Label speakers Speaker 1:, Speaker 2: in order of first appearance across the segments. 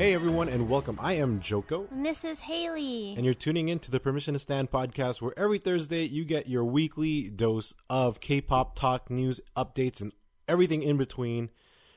Speaker 1: Hey everyone, and welcome. I am Joko,
Speaker 2: is Haley.
Speaker 1: and you're tuning in to the Permission to Stan podcast, where every Thursday you get your weekly dose of K-pop talk, news, updates, and everything in between.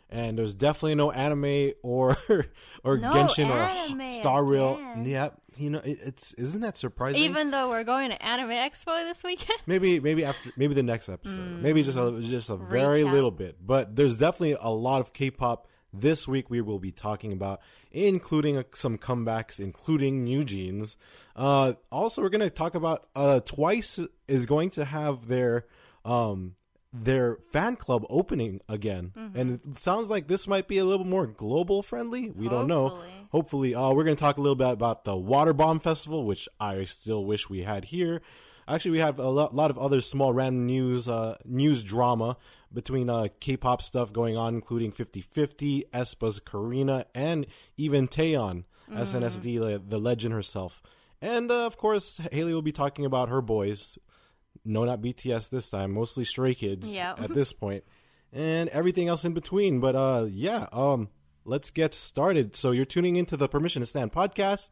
Speaker 1: And there's definitely no anime or or
Speaker 2: No
Speaker 1: Genshin
Speaker 2: anime
Speaker 1: or Star Rail.
Speaker 2: again.
Speaker 1: Yeah, you know it, it's isn't that surprising?
Speaker 2: Even though we're going to Anime Expo this weekend.
Speaker 1: maybe maybe after maybe the next episode maybe just a just a very
Speaker 2: Mm. Recap.
Speaker 1: little bit but there's definitely a lot of k-pop this week we will be talking about including uh, some comebacks including new jeans uh also we're going to talk about uh twice is going to have their um their fan club opening again.
Speaker 2: Mm-hmm.
Speaker 1: and it sounds like this might be a little more global friendly. We don't know.
Speaker 2: Hopefully.
Speaker 1: hopefully uh, we're going to talk a little bit about the water bomb festival which i still wish we had here actually we have a lot, lot of other small random news uh, news drama between uh, k-pop stuff going on including 5050 aespa's karina and even taeyeon snsd le- the legend herself. And uh, of course haley will be talking about her boys. No not bts this time mostly stray kids
Speaker 2: Yeah.
Speaker 1: at this point and everything else in between. But uh yeah um let's get started. So you're tuning into the permission to stan podcast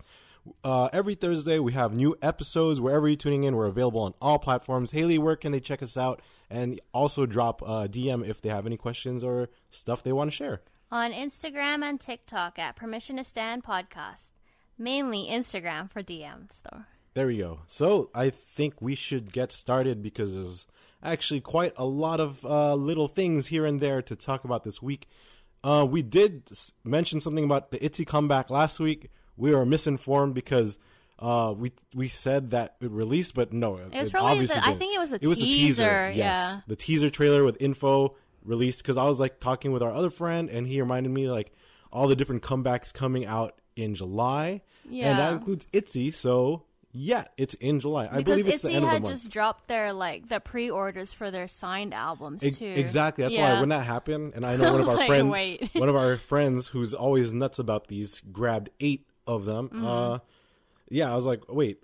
Speaker 1: uh, every Thursday we have new episodes wherever you're tuning in. We're available on all platforms. Haley, where can they check us out? And also drop a DM if they have any questions or stuff they want to share.
Speaker 2: On Instagram and TikTok at Permission to Stan Podcast. Mainly Instagram for DMs, though.
Speaker 1: There we go. So I think we should get started because there's actually quite a lot of uh, little things here and there to talk about this week. Uh, we did mention something about the ITZY comeback last week. We were misinformed because uh, we we said that it released, but no, it,
Speaker 2: was probably the- I think it was the
Speaker 1: it was the teaser.
Speaker 2: teaser,
Speaker 1: Yes,
Speaker 2: yeah.
Speaker 1: the teaser trailer with info released because I was like talking with our other friend, and he reminded me like all the different comebacks coming out in July, yeah. and that includes ITZY. So yeah, it's in July. I
Speaker 2: Because
Speaker 1: believe it's the
Speaker 2: ITZY
Speaker 1: end of the
Speaker 2: had
Speaker 1: month.
Speaker 2: just dropped their, like, the pre-orders for their signed albums, too.
Speaker 1: Exactly. That's
Speaker 2: Yeah.
Speaker 1: why when that happened, and I know one of our
Speaker 2: like,
Speaker 1: friends, one of our friends who's always nuts about these, grabbed eight of them.
Speaker 2: Mm-hmm.
Speaker 1: Uh, yeah, I was like, wait,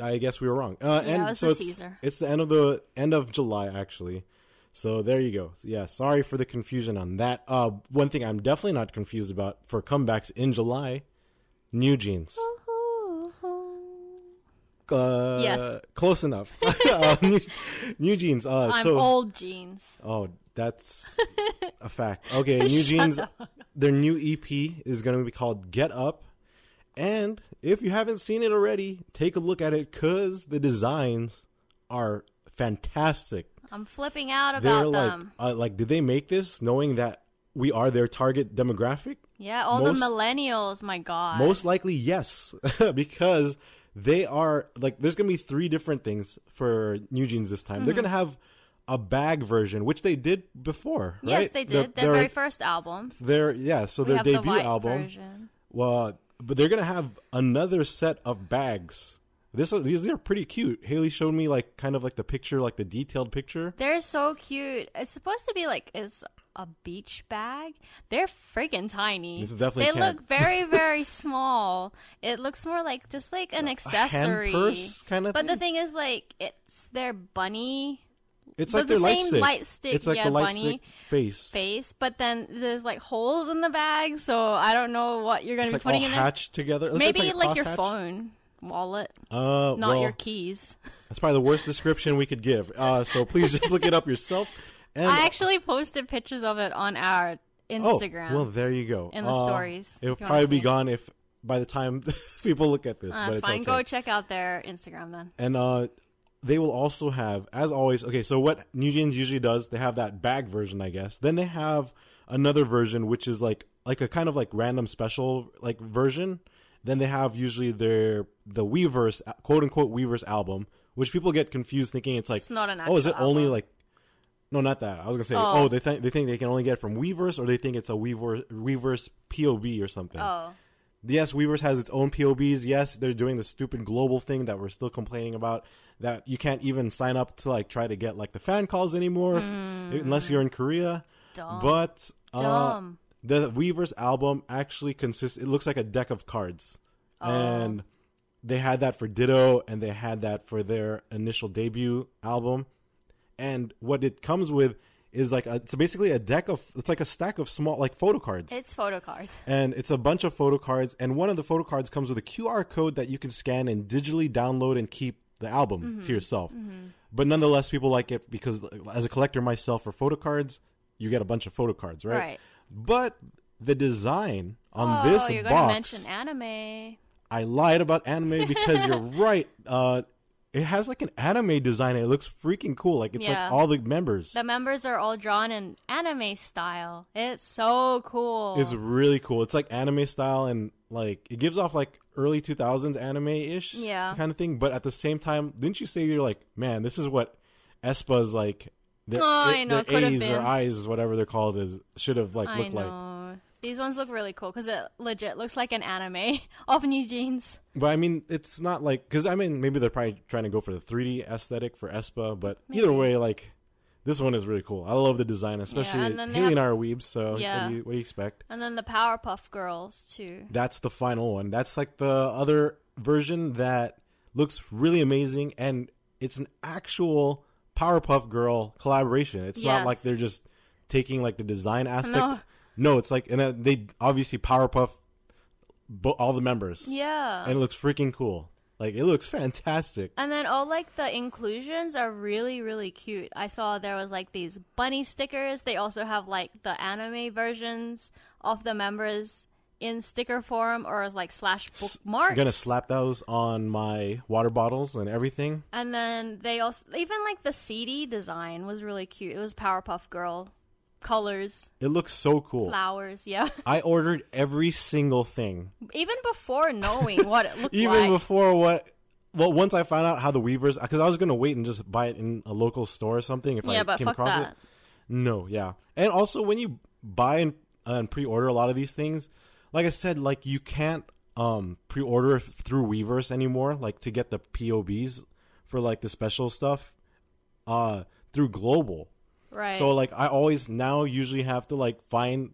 Speaker 1: I guess we were wrong. Uh,
Speaker 2: Yeah,
Speaker 1: and so it's it's the end of the end of July actually. So there you go. Yeah, sorry for the confusion on that. Uh, one thing I'm definitely not confused about for comebacks in July, New Jeans. Uh,
Speaker 2: Yes.
Speaker 1: close enough. uh, new, new Jeans. Uh,
Speaker 2: I'm
Speaker 1: so
Speaker 2: old jeans.
Speaker 1: Oh, that's a fact. Okay, New Jeans,
Speaker 2: up.
Speaker 1: their new EP is going to be called Get Up. And if you haven't seen it already, take a look at it because the designs are fantastic.
Speaker 2: I'm flipping out
Speaker 1: They're
Speaker 2: about
Speaker 1: like,
Speaker 2: them.
Speaker 1: uh, like, did they make this knowing that we are their target demographic?
Speaker 2: Yeah, all
Speaker 1: most-
Speaker 2: the millennials, my God.
Speaker 1: Most likely, yes, because they are like. There's gonna be three different things for New Jeans this time.
Speaker 2: Mm-hmm.
Speaker 1: They're gonna have a bag version, which they did before.
Speaker 2: Yes,
Speaker 1: right?
Speaker 2: they
Speaker 1: The-
Speaker 2: did. Their
Speaker 1: their-
Speaker 2: very first album.
Speaker 1: their yeah, so
Speaker 2: We
Speaker 1: their
Speaker 2: the
Speaker 1: debut
Speaker 2: white
Speaker 1: album.
Speaker 2: version.
Speaker 1: Well, but they're gonna have another set of bags. This these are pretty cute. Haley showed me like kind of like the picture, like the detailed picture.
Speaker 2: They're so cute. It's supposed to be like it's a beach bag. They're freaking tiny.
Speaker 1: This is definitely
Speaker 2: they
Speaker 1: can't-
Speaker 2: look very very small. It looks more like just like an accessory.
Speaker 1: purse kinda
Speaker 2: But the
Speaker 1: thing?
Speaker 2: thing is like it's their bunny
Speaker 1: It's like
Speaker 2: the
Speaker 1: their light
Speaker 2: same
Speaker 1: stick.
Speaker 2: light stick,
Speaker 1: It's like
Speaker 2: yeah,
Speaker 1: the light
Speaker 2: bunny
Speaker 1: stick face.
Speaker 2: face, but then there's like holes in the bag, so I don't know what you're gonna
Speaker 1: It's
Speaker 2: be
Speaker 1: like all
Speaker 2: putting in there.
Speaker 1: hatched together. It looks
Speaker 2: Maybe
Speaker 1: a
Speaker 2: like, your
Speaker 1: crosshatch.
Speaker 2: phone wallet,
Speaker 1: Uh,
Speaker 2: not
Speaker 1: well,
Speaker 2: your keys.
Speaker 1: That's probably the worst description we could give. Uh, so please just look it up yourself. And
Speaker 2: I actually posted pictures of it on our Instagram.
Speaker 1: oh,
Speaker 2: Instagram.
Speaker 1: well, there you go.
Speaker 2: In the
Speaker 1: Uh,
Speaker 2: stories,
Speaker 1: It will
Speaker 2: if you wanna
Speaker 1: probably be gone if by the time people look at this.
Speaker 2: Uh,
Speaker 1: but
Speaker 2: that's
Speaker 1: it's
Speaker 2: fine.
Speaker 1: okay.
Speaker 2: Go check out their Instagram then.
Speaker 1: and uh, they will also have, as always. Okay, so what New Jeans usually does, they have that bag version, I guess. Then they have another version, which is like like a kind of like random special like version. Then they have usually their the Weverse quote unquote Weverse album, which people get confused thinking it's like
Speaker 2: It's not an
Speaker 1: oh is it
Speaker 2: actual
Speaker 1: only like no not that I was gonna say
Speaker 2: Oh.
Speaker 1: oh, they think they think they can only get it from Weverse or they think it's a Weverse Weverse POB or something.
Speaker 2: Oh,
Speaker 1: Yes, Weverse has its own POBs. Yes, they're doing the stupid global thing that we're still complaining about. That you can't even sign up to like try to get like the fan calls anymore if- unless you're in Korea.
Speaker 2: dumb.
Speaker 1: But uh,
Speaker 2: dumb.
Speaker 1: the Weverse album actually consists. It looks like a deck of cards,
Speaker 2: Oh.
Speaker 1: and they had that for Ditto, and they had that for their initial debut album. And what it comes with is like a, it's basically a deck of it's like a stack of small like photo cards.
Speaker 2: It's photo cards.
Speaker 1: and it's a bunch of photo cards and one of the photo cards comes with a QR code that you can scan and digitally download and keep the album
Speaker 2: Mm-hmm.
Speaker 1: to yourself. But nonetheless people like it because as a collector myself for photo cards, you get a bunch of photo cards, right?
Speaker 2: Right.
Speaker 1: But the design on
Speaker 2: oh,
Speaker 1: this
Speaker 2: you're gonna mention anime.
Speaker 1: I lied about anime because you're right. Uh, it has like an anime design. It looks freaking cool. Like it's
Speaker 2: Yeah.
Speaker 1: like all the members.
Speaker 2: The members are all drawn in anime style. It's so cool.
Speaker 1: It's really cool. It's like anime style and like it gives off like early 2000s anime ish
Speaker 2: Yeah.
Speaker 1: kind of thing. But at the same time, didn't you say you're like, man, this is what Aespa's like. Their,
Speaker 2: Oh, I know,
Speaker 1: their A's or. I's, whatever they're called, is should have like
Speaker 2: I
Speaker 1: looked like.
Speaker 2: know. These ones look really cool because it legit looks like an anime of New Jeans.
Speaker 1: But I mean, it's not like because I mean, maybe they're probably trying to go for the 3D aesthetic for Aespa, but either way, like this one is really cool. I love the design, especially
Speaker 2: and then they
Speaker 1: Haley and I are weebs, so
Speaker 2: Yeah.
Speaker 1: what, do you, what do you expect?
Speaker 2: And then the Powerpuff Girls too.
Speaker 1: That's the final one. That's like the other version that looks really amazing, and it's an actual Powerpuff Girl collaboration. It's not
Speaker 2: Yes.
Speaker 1: like they're just taking like the design aspect.
Speaker 2: No.
Speaker 1: No, it's like and then they obviously Powerpuff bo- all the members,
Speaker 2: Yeah.
Speaker 1: and it looks freaking cool. Like it looks fantastic.
Speaker 2: And then all like the inclusions are really really cute. I saw there was like these bunny stickers. They also have like the anime versions of the members in sticker form or like slash bookmarks.
Speaker 1: I'm gonna slap those on my water bottles and everything.
Speaker 2: And then they also even like the CD design was really cute. It was Powerpuff Girl colors,
Speaker 1: It looks so cool.
Speaker 2: flowers, yeah.
Speaker 1: I ordered every single thing,
Speaker 2: even before knowing what it looked
Speaker 1: even
Speaker 2: like.
Speaker 1: Even before what. Well, once I found out how the Weverse, because I was gonna wait and just buy it in a local store or something if
Speaker 2: yeah,
Speaker 1: I came across
Speaker 2: that.
Speaker 1: it. No, yeah, and also when you buy and, uh, and pre-order a lot of these things, like I said, like you can't um pre-order through Weverse anymore, like to get the POBs for like the special stuff, uh, through Global.
Speaker 2: Right.
Speaker 1: So like I always now usually have to like find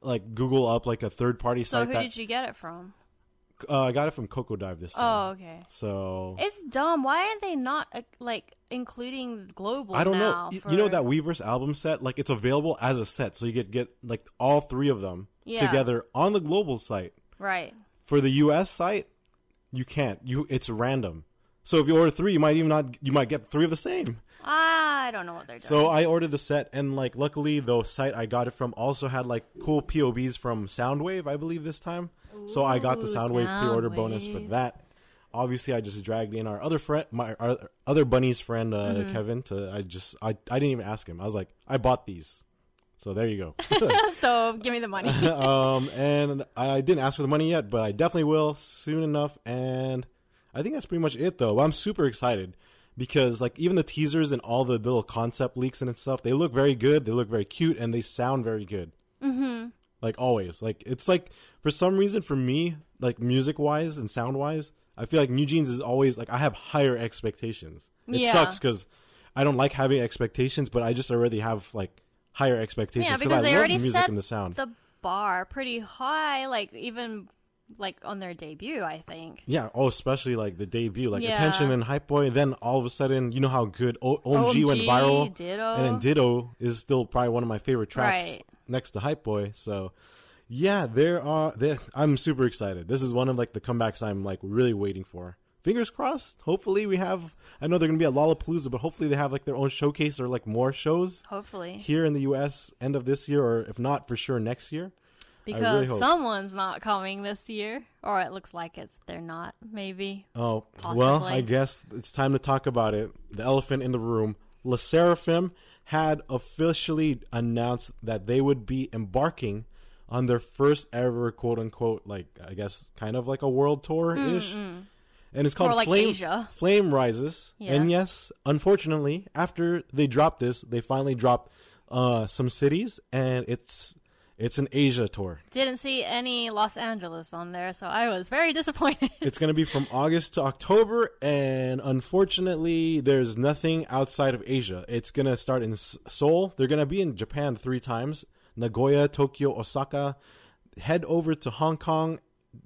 Speaker 1: like Google up like a third party
Speaker 2: So
Speaker 1: site
Speaker 2: who
Speaker 1: that
Speaker 2: did you get it from?
Speaker 1: Uh, I got it from Coco Dive this time.
Speaker 2: Oh, okay.
Speaker 1: So
Speaker 2: It's dumb. Why are they not uh, like including global?
Speaker 1: I don't know.
Speaker 2: for-
Speaker 1: You know that Weverse album set like it's available as a set, so you get get like all three of them
Speaker 2: Yeah.
Speaker 1: together on the global site.
Speaker 2: right?
Speaker 1: For the US site, you can't. You it's random. So if you order three, you might even not. You might get three of the same.
Speaker 2: I don't know what they're doing.
Speaker 1: So I ordered the set, and like luckily the site I got it from also had like cool POBs from Soundwave, I believe this time. so I got the
Speaker 2: Ooh,
Speaker 1: Soundwave pre-order bonus for that. Obviously, I just dragged in our other friend, my our other bunny's friend, uh,
Speaker 2: Mm-hmm.
Speaker 1: Kevin. To I just I I didn't even ask him. I was like, I bought these, so there you go.
Speaker 2: so give me the money.
Speaker 1: um, and I didn't ask for the money yet, but I definitely will soon enough. And I think that's pretty much it, though. I'm super excited because, like, even the teasers and all the little concept leaks and stuff, they look very good. They look very cute, and they sound very good. Mm-hmm. Like always, like it's like for some reason for me, like music wise and sound wise, I feel like New Jeans is always like I have higher expectations. It
Speaker 2: Yeah.
Speaker 1: sucks because I don't like having expectations, but I just already have like higher expectations
Speaker 2: yeah,
Speaker 1: because I
Speaker 2: they
Speaker 1: love
Speaker 2: already
Speaker 1: the music
Speaker 2: set
Speaker 1: and the sound.
Speaker 2: the bar pretty high. Like even like on their debut, I think.
Speaker 1: Yeah, oh, especially like the debut, like
Speaker 2: Yeah.
Speaker 1: Attention and Hype Boy. Then all of a sudden, you know how good o- OMG, went viral,
Speaker 2: Ditto.
Speaker 1: and then Ditto is still probably one of my favorite tracks
Speaker 2: Right.
Speaker 1: next to Hype Boy. So, yeah, there are. There, I'm super excited. This is one of like the comebacks I'm like really waiting for. Fingers crossed. Hopefully, we have. I know they're gonna be at Lollapalooza, but hopefully they have like their own showcase or like more shows
Speaker 2: Hopefully,
Speaker 1: here in the U.S. end of this year, or if not, for sure next year.
Speaker 2: Because
Speaker 1: hope.
Speaker 2: someone's not coming this year, or it looks like it's they're not. Maybe.
Speaker 1: Oh, well, I guess it's time to talk about it. The elephant in the room. Le Sserafim had officially announced that they would be embarking on their first ever quote unquote, like, I guess, kind of like a world tour ish. And it's called
Speaker 2: like
Speaker 1: Flame,
Speaker 2: Asia.
Speaker 1: Flame Rises.
Speaker 2: Yeah.
Speaker 1: And yes, unfortunately, after they dropped this, they finally dropped uh, some cities, and it's it's an Asia tour.
Speaker 2: Didn't see any Los Angeles on there, so I was very disappointed.
Speaker 1: It's going to be from August to October, and unfortunately, there's nothing outside of Asia. It's going to start in Seoul. They're going to be in Japan three times Nagoya, Tokyo, Osaka, head over to Hong Kong,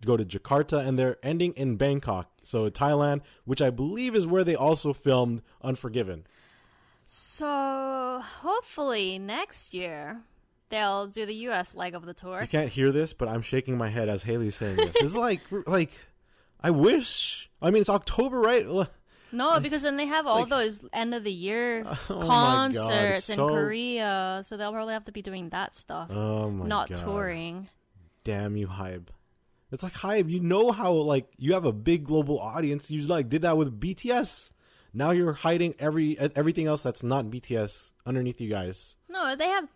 Speaker 1: go to Jakarta, and they're ending in Bangkok. So, Thailand, which I believe is where they also filmed Unforgiven.
Speaker 2: So hopefully next year they'll do the U.S. leg of the tour.
Speaker 1: You can't hear this, but I'm shaking my head as Haley's saying this. It's like, like, I wish. I mean, it's October, right?
Speaker 2: No, because then they have all
Speaker 1: Like-
Speaker 2: those end of the year
Speaker 1: Oh my God,
Speaker 2: concerts in Korea, so they'll probably have to be doing that stuff,
Speaker 1: Oh my
Speaker 2: not
Speaker 1: god!
Speaker 2: touring.
Speaker 1: Damn you, Hybe. It's like Hybe. You know how like you have a big global audience. You like did that with BTS. Now you're hiding every everything else that's not BTS underneath you guys.
Speaker 2: No, they have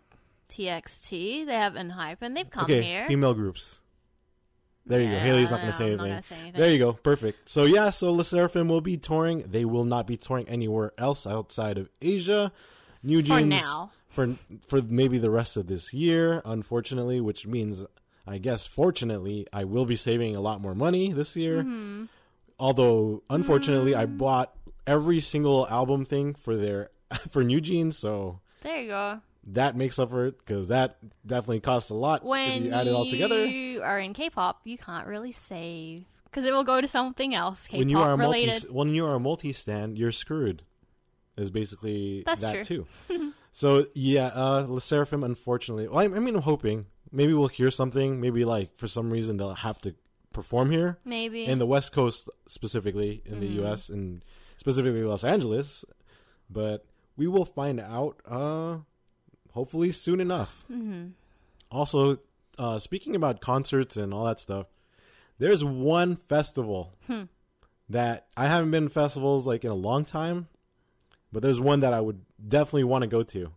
Speaker 2: TXT, they have Enhypen, and they've come
Speaker 1: okay,
Speaker 2: here.
Speaker 1: female groups. There you go. Haley's not going to say anything.
Speaker 2: not gonna say anything.
Speaker 1: There you go. Perfect. So yeah, so Le Sserafim will be touring. They will not be touring anywhere else outside of Asia. New Jeans For
Speaker 2: now.
Speaker 1: for for maybe the rest of this year, unfortunately, which means I guess fortunately I will be saving a lot more money this year.
Speaker 2: Mm-hmm.
Speaker 1: Although unfortunately
Speaker 2: Mm.
Speaker 1: I bought every single album thing for their for New Jeans, so
Speaker 2: There you go.
Speaker 1: That makes up for it because that definitely costs a lot
Speaker 2: When
Speaker 1: if you add it all together.
Speaker 2: you are in K-pop, you can't really save because it will go to something else K-pop
Speaker 1: when you are a multi
Speaker 2: related.
Speaker 1: when you are a multi stand, you're screwed. Is basically
Speaker 2: That's
Speaker 1: that
Speaker 2: true.
Speaker 1: too. so yeah, uh Sserafim unfortunately. Well, I, I mean, I'm hoping maybe we'll hear something. Maybe like for some reason they'll have to perform here
Speaker 2: Maybe.
Speaker 1: in the West Coast specifically in the
Speaker 2: Mm-hmm.
Speaker 1: U.S. and specifically Los Angeles. But we will find out. Uh, hopefully soon enough.
Speaker 2: mm-hmm.
Speaker 1: Also, uh, speaking about concerts and all that stuff, there's one festival
Speaker 2: Hmm.
Speaker 1: that I haven't been to festivals like in a long time, but there's one that I would definitely want to go to.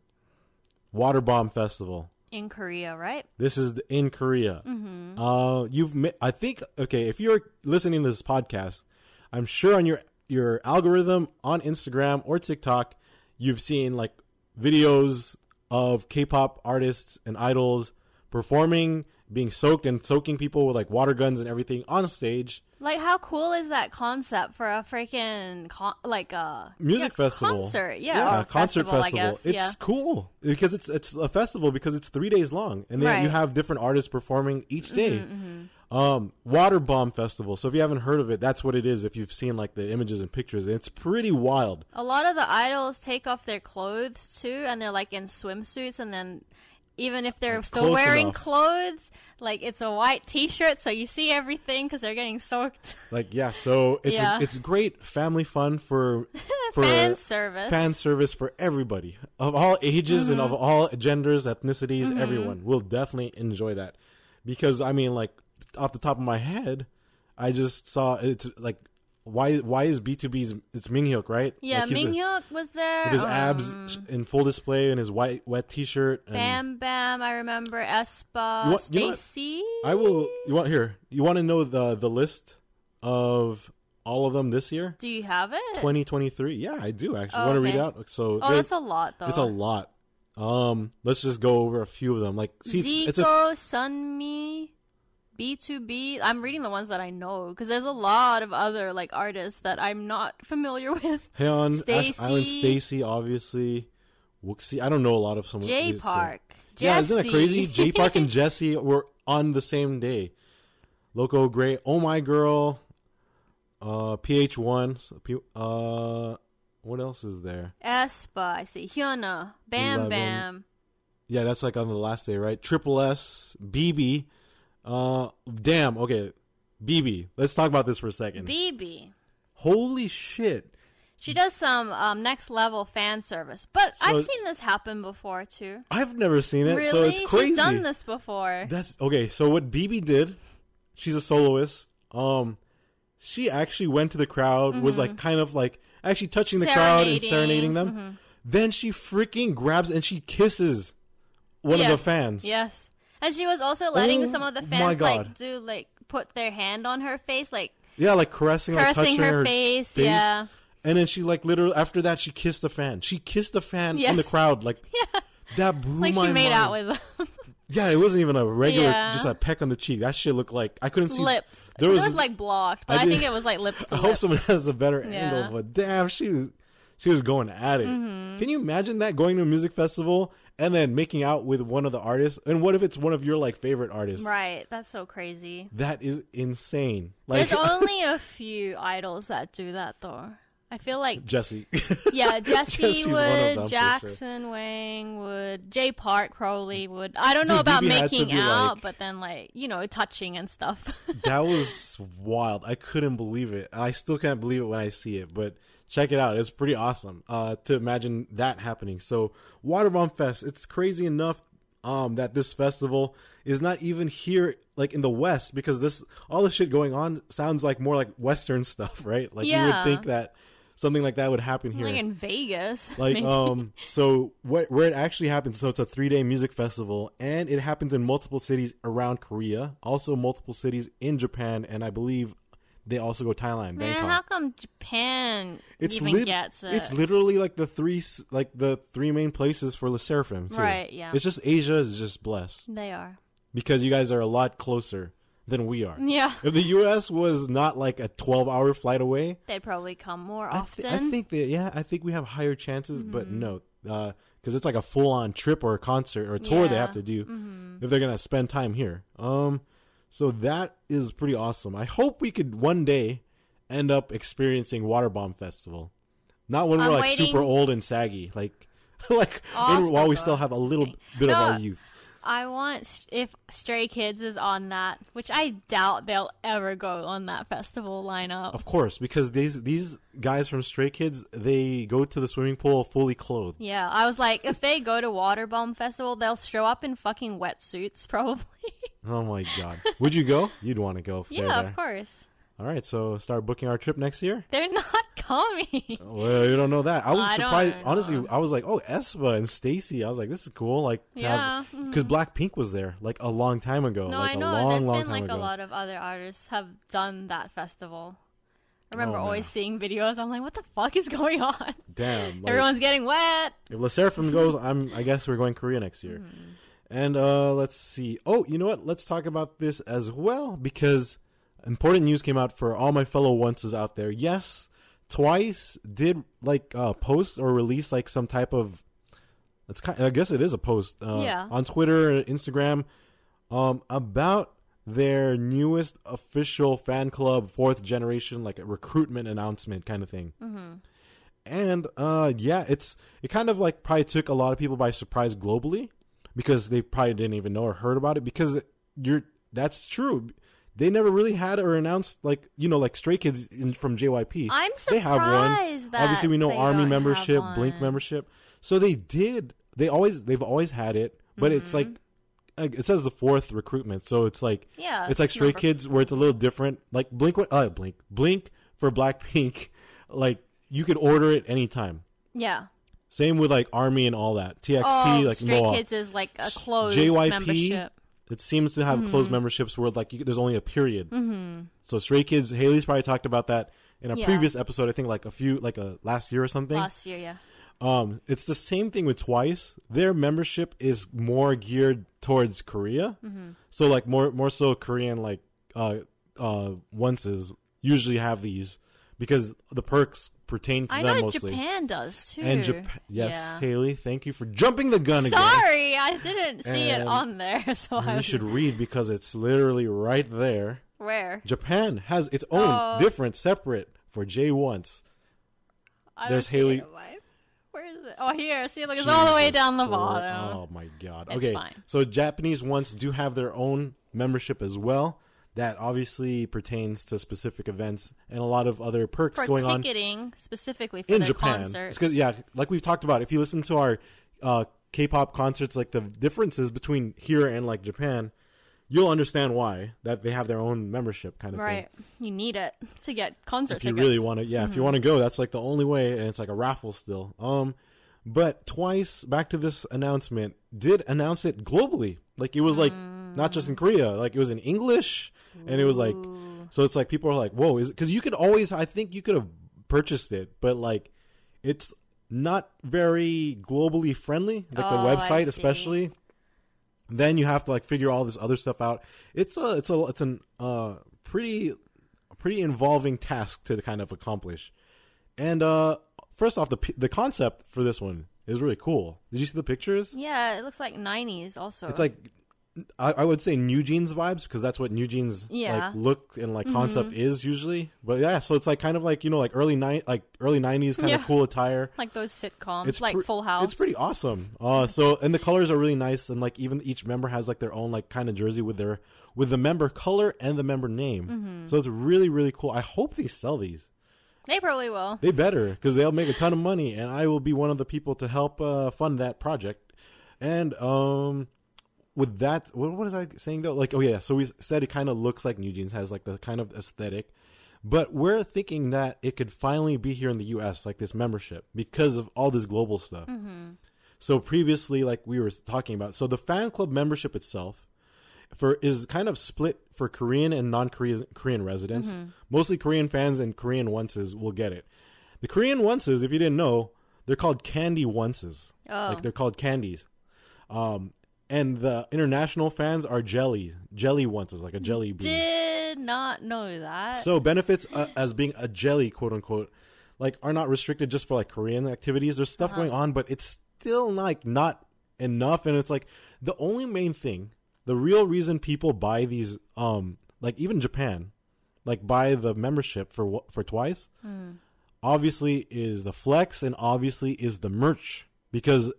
Speaker 1: Water Bomb Festival.
Speaker 2: in Korea, right?
Speaker 1: This is in Korea.
Speaker 2: Mm-hmm.
Speaker 1: Uh, you've mi- I think okay. If you're listening to this podcast, I'm sure on your your algorithm on Instagram or TikTok, you've seen like videos of K-pop artists and idols performing, being soaked and soaking people with like water guns and everything on stage.
Speaker 2: Like, how cool is that concept for a freaking con- like a
Speaker 1: Music
Speaker 2: yeah,
Speaker 1: festival,
Speaker 2: concert? Yeah, or
Speaker 1: concert
Speaker 2: festival,
Speaker 1: festival.
Speaker 2: Guess.
Speaker 1: It's
Speaker 2: yeah.
Speaker 1: cool because it's it's a festival because it's three days long, and then you have different artists performing each day.
Speaker 2: Mm-hmm,
Speaker 1: Um, Water Bomb Festival. So if you haven't heard of it, that's what it is. If you've seen like the images and pictures, it's pretty wild.
Speaker 2: A lot of the idols take off their clothes too, and they're like in swimsuits, and then even if they're still
Speaker 1: Close
Speaker 2: wearing
Speaker 1: enough.
Speaker 2: clothes, like it's a white T-shirt, so you see everything because they're getting soaked.
Speaker 1: Like yeah, so it's
Speaker 2: Yeah.
Speaker 1: it's great family fun for for
Speaker 2: Fan service.
Speaker 1: fan service for everybody of all ages and of
Speaker 2: Mm-hmm.
Speaker 1: all genders, ethnicities. Everyone will definitely enjoy that because I mean, like off the top of my head, I just saw it's like why why is BTOB's it's Minhyuk right?
Speaker 2: yeah,
Speaker 1: like, he's a-
Speaker 2: was there.
Speaker 1: with his
Speaker 2: um,
Speaker 1: abs in full display and his white wet T-shirt. And
Speaker 2: Bam Bam, I remember Aespa,
Speaker 1: You want- you know?
Speaker 2: STAYC.
Speaker 1: I will. You want here? You want to know the the list of all of them this year,
Speaker 2: Do you have it?
Speaker 1: 2023? Yeah, I do actually.
Speaker 2: Oh,
Speaker 1: want to read out? So
Speaker 2: oh, that's a lot though.
Speaker 1: it's a lot. Um, let's just go over a few of them. Like, see, it's, it's a
Speaker 2: Zico, Sunmi, BTOB. I'm reading the ones that I know because there's a lot of other like artists that I'm not familiar with.
Speaker 1: Ash
Speaker 2: Stacey.
Speaker 1: Island STAYC, obviously. Wuxi. I don't know a lot of some. of
Speaker 2: J
Speaker 1: these two.
Speaker 2: Park.
Speaker 1: Yeah, isn't that crazy? Jay Park and Jessi were on the same day. Loco Gray, Oh My Girl, uh, PH1. so P- Uh, what else is there?
Speaker 2: Aespa, I see. Hyuna, Bam
Speaker 1: Eleven.
Speaker 2: Bam.
Speaker 1: Yeah, that's like on the last day, right? Triple S, BIBI. Uh, damn. Okay, BIBI. Let's talk about this for a second.
Speaker 2: BIBI.
Speaker 1: Holy shit!
Speaker 2: She does some um, next level fan service, but
Speaker 1: So-
Speaker 2: I've seen this happen before too.
Speaker 1: I've never seen it,
Speaker 2: really,
Speaker 1: so it's crazy.
Speaker 2: she's done this before.
Speaker 1: That's okay. So what BIBI did, she's a soloist. Um, she actually went to the crowd, was like kind of like actually touching the crowd and
Speaker 2: Mm-hmm. Serenading,
Speaker 1: them.
Speaker 2: mhm.
Speaker 1: Then she freaking grabs and she kisses one of the fans.
Speaker 2: Yes, and she was also letting
Speaker 1: Oh
Speaker 2: some of the fans like do like put their hand on her face, like
Speaker 1: Yeah, like caressing, like
Speaker 2: caressing
Speaker 1: touching
Speaker 2: her, face. Yeah,
Speaker 1: And then she like literally after that she kissed the fan. She kissed a fan in the crowd. Like
Speaker 2: yeah,
Speaker 1: that blew
Speaker 2: like
Speaker 1: my
Speaker 2: she made
Speaker 1: mind.
Speaker 2: out with them.
Speaker 1: Yeah, it wasn't even a regular,
Speaker 2: Yeah.
Speaker 1: just a peck on the cheek. That shit looked like I couldn't see
Speaker 2: lips.
Speaker 1: There
Speaker 2: it
Speaker 1: was-
Speaker 2: was, like blocked, but
Speaker 1: I
Speaker 2: I, think it was like lips
Speaker 1: I hope someone has a better
Speaker 2: Yeah.
Speaker 1: angle, but damn, she was she was going at it.
Speaker 2: Mm-hmm.
Speaker 1: Can you imagine that going to a music festival and then making out with one of the artists? And what if it's one of your like favorite artists?
Speaker 2: Right, that's so crazy.
Speaker 1: That is insane. Like
Speaker 2: There's only a few idols that do that though. I feel like
Speaker 1: Jessi.
Speaker 2: yeah,
Speaker 1: Jessi
Speaker 2: would, Jackson Wang would, Jay Park probably would. I don't know
Speaker 1: Dude,
Speaker 2: about
Speaker 1: BIBI
Speaker 2: making out,
Speaker 1: like-
Speaker 2: but then like you know touching and stuff.
Speaker 1: that was wild. I couldn't believe it. I still can't believe it when I see it, but check it out. It's pretty awesome uh, to imagine that happening. So, Waterbomb Fest, it's crazy enough um, that this festival is not even here, like in the West, because this all the shit going on sounds like more like Western stuff, right? Like you would think that something like that would happen here.
Speaker 2: like in Vegas.
Speaker 1: like
Speaker 2: maybe.
Speaker 1: um so what where it actually happens so it's a three day music festival and it happens in multiple cities around korea also multiple cities in japan and i believe they also go thailand
Speaker 2: Man,
Speaker 1: bangkok
Speaker 2: how come Japan
Speaker 1: it's
Speaker 2: even
Speaker 1: lit-
Speaker 2: gets it?
Speaker 1: it's literally like the three like the three main places for the sserafim too.
Speaker 2: Right, yeah.
Speaker 1: it's just asia is just blessed
Speaker 2: they are.
Speaker 1: because you guys are a lot closer than we are
Speaker 2: Yeah,
Speaker 1: if the us was not like a 12 hour flight away
Speaker 2: they'd probably come more
Speaker 1: I,
Speaker 2: often.
Speaker 1: th- I think that yeah, I think we have higher chances, but
Speaker 2: Mm-hmm.
Speaker 1: no, because it's like a full on trip or a concert or a tour they have to do
Speaker 2: Mm-hmm.
Speaker 1: if they're gonna spend time here. Um, so that is pretty awesome. I hope we could one day end up experiencing Waterbomb Festival, not when
Speaker 2: I'm
Speaker 1: we're like super old and saggy, like like when- while we still have a little bit of our youth.
Speaker 2: I want if Stray Kids is on that, which I doubt they'll ever go on that festival lineup.
Speaker 1: Of course, because these these guys from Stray Kids they go to the swimming pool fully clothed.
Speaker 2: Yeah, I was like, if they go to Waterbomb Festival, they'll show up in fucking wetsuits, probably.
Speaker 1: Oh my god, would you go? You'd want to go.
Speaker 2: yeah, of course.
Speaker 1: All right, so start booking our trip next year.
Speaker 2: They're not coming.
Speaker 1: Well, you don't know that. I was
Speaker 2: I
Speaker 1: surprised. Honestly, I was like, "Oh, Aespa and STAYC." I was like, "This is cool." Like,
Speaker 2: Yeah,
Speaker 1: because Blackpink was there like a long time ago.
Speaker 2: No,
Speaker 1: like
Speaker 2: I
Speaker 1: a
Speaker 2: know.
Speaker 1: long,
Speaker 2: There's
Speaker 1: long
Speaker 2: been like
Speaker 1: ago.
Speaker 2: a lot of other artists have done that festival. I remember
Speaker 1: Oh,
Speaker 2: always
Speaker 1: man.
Speaker 2: seeing videos. I'm like, what the fuck is going on?
Speaker 1: Damn. Like,
Speaker 2: Everyone's getting wet.
Speaker 1: if Le Sserafim goes, I'm. I guess we're going Korea next year.
Speaker 2: Mm-hmm.
Speaker 1: And uh let's see. Oh, you know what? Let's talk about this as well because important news came out for all my fellow onces out there. Yes, Twice did like uh post or release like some type of. It's kind. I guess it is a post. Uh,
Speaker 2: Yeah.
Speaker 1: On Twitter, Instagram, um, about their newest official fan club, fourth generation, like a recruitment announcement kind of thing.
Speaker 2: Mm-hmm.
Speaker 1: And uh, yeah, it's it kind of like probably took a lot of people by surprise globally because they probably didn't even know or heard about it because you're that's true. They never really had or announced like you know like Stray Kids in, from JYP.
Speaker 2: I'm
Speaker 1: they have one.
Speaker 2: surprised that
Speaker 1: Obviously, we know Army membership, Blink membership. So they did. They always they've always had it, but it's
Speaker 2: Mm-hmm.
Speaker 1: like like, it says the fourth recruitment. So it's like
Speaker 2: Yeah,
Speaker 1: it's like
Speaker 2: it's
Speaker 1: Stray
Speaker 2: number-
Speaker 1: Kids where it's a little different. Like Blink, uh, Blink, Blink for Blackpink, like you could order it anytime.
Speaker 2: Yeah.
Speaker 1: Same with like Army and all that. TXT,
Speaker 2: Oh,
Speaker 1: like
Speaker 2: Stray
Speaker 1: Moa.
Speaker 2: Kids is like a closed
Speaker 1: JYP
Speaker 2: membership.
Speaker 1: It seems to have
Speaker 2: Mm-hmm.
Speaker 1: closed memberships where like you, there's only a period. Mm-hmm. So Stray Kids, Haley's probably talked about that in a
Speaker 2: Yeah.
Speaker 1: previous episode. I think like a few, like a last year or something.
Speaker 2: Last year, yeah.
Speaker 1: Um, it's the same thing with Twice. Their membership is more geared towards Korea.
Speaker 2: Mm-hmm.
Speaker 1: So like more more so Korean like uh uh onces usually have these because the perks pertain to
Speaker 2: I
Speaker 1: them
Speaker 2: know
Speaker 1: mostly.
Speaker 2: Japan does too.
Speaker 1: And Japan, yes,
Speaker 2: Yeah.
Speaker 1: Haley, thank you for jumping the gun again.
Speaker 2: Sorry, I didn't see it on there. So I
Speaker 1: you
Speaker 2: was
Speaker 1: should read because it's literally right there.
Speaker 2: where
Speaker 1: Japan has its own
Speaker 2: Oh.
Speaker 1: different, separate for J once.
Speaker 2: I
Speaker 1: There's Haley-
Speaker 2: Where is it? Oh, here. See, look, it's all the way down the bottom.
Speaker 1: Oh my god.
Speaker 2: It's
Speaker 1: okay,
Speaker 2: fine.
Speaker 1: so Japanese ones do have their own membership as well. That obviously pertains to specific events and a lot of other perks
Speaker 2: for
Speaker 1: going on
Speaker 2: ticketing specifically for
Speaker 1: in Japan.
Speaker 2: concerts.
Speaker 1: Because yeah, like we've talked about, if you listen to our uh, K-pop concerts, like the differences between here and like Japan, you'll understand why that they have their own membership kind of thing.
Speaker 2: right, you need it to get concert
Speaker 1: if you
Speaker 2: tickets.
Speaker 1: really want to yeah if you want to go that's like the only way and it's like a raffle still um but twice back to this announcement did announce it globally like it was like not just in korea like it was in english and it was like so it's like people are like whoa is because you could always i think you could have purchased it but like it's not very globally friendly like the
Speaker 2: Oh, I
Speaker 1: website
Speaker 2: see.
Speaker 1: especially. Then you have to like figure all this other stuff out. It's a it's a it's an uh pretty pretty involving task to kind of accomplish. And uh first off the p- the concept for this one is really cool. Did you see the pictures?
Speaker 2: Yeah, it looks like '90s. Also,
Speaker 1: it's like I, I would say New Jeans vibes because that's what New Jeans
Speaker 2: Yeah.
Speaker 1: like look and like concept is usually. But yeah, so it's like kind of like you know like early night like early nineties kind
Speaker 2: Yeah.
Speaker 1: of cool attire.
Speaker 2: Like those sitcoms,
Speaker 1: It's
Speaker 2: like
Speaker 1: pre-
Speaker 2: Full House.
Speaker 1: It's pretty awesome. Uh, so and the colors are really nice, and like even each member has like their own like kind of jersey with their with the member color and the member name.
Speaker 2: Mm-hmm.
Speaker 1: So it's really really cool. I hope they sell these.
Speaker 2: They probably will.
Speaker 1: They better because they'll make a ton of money, and I will be one of the people to help uh, fund that project. And um, with that, what, was I saying though? Like, oh yeah, so we said it kind of looks like New Jeans has like the kind of aesthetic, but we're thinking that it could finally be here in the U.S. like this membership because of all this global stuff. So previously, like we were talking about, so the fan club membership itself for is kind of split for Korean and non-Korean Korean residents. Mostly Korean fans and Korean onces will get it. The Korean onces, if you didn't know, they're called candy onces.
Speaker 2: Oh.
Speaker 1: Like they're called candies. Um, and the international fans are jelly, jelly once is like a jelly bean.
Speaker 2: Did not know that.
Speaker 1: So benefits uh, as being a jelly, quote unquote, like are not restricted just for like Korean activities. There's stuff going on, but it's still like not enough. And it's like the only main thing, the real reason people buy these, um, like even Japan, like buy the membership for for twice, obviously is the flex and obviously is the merch because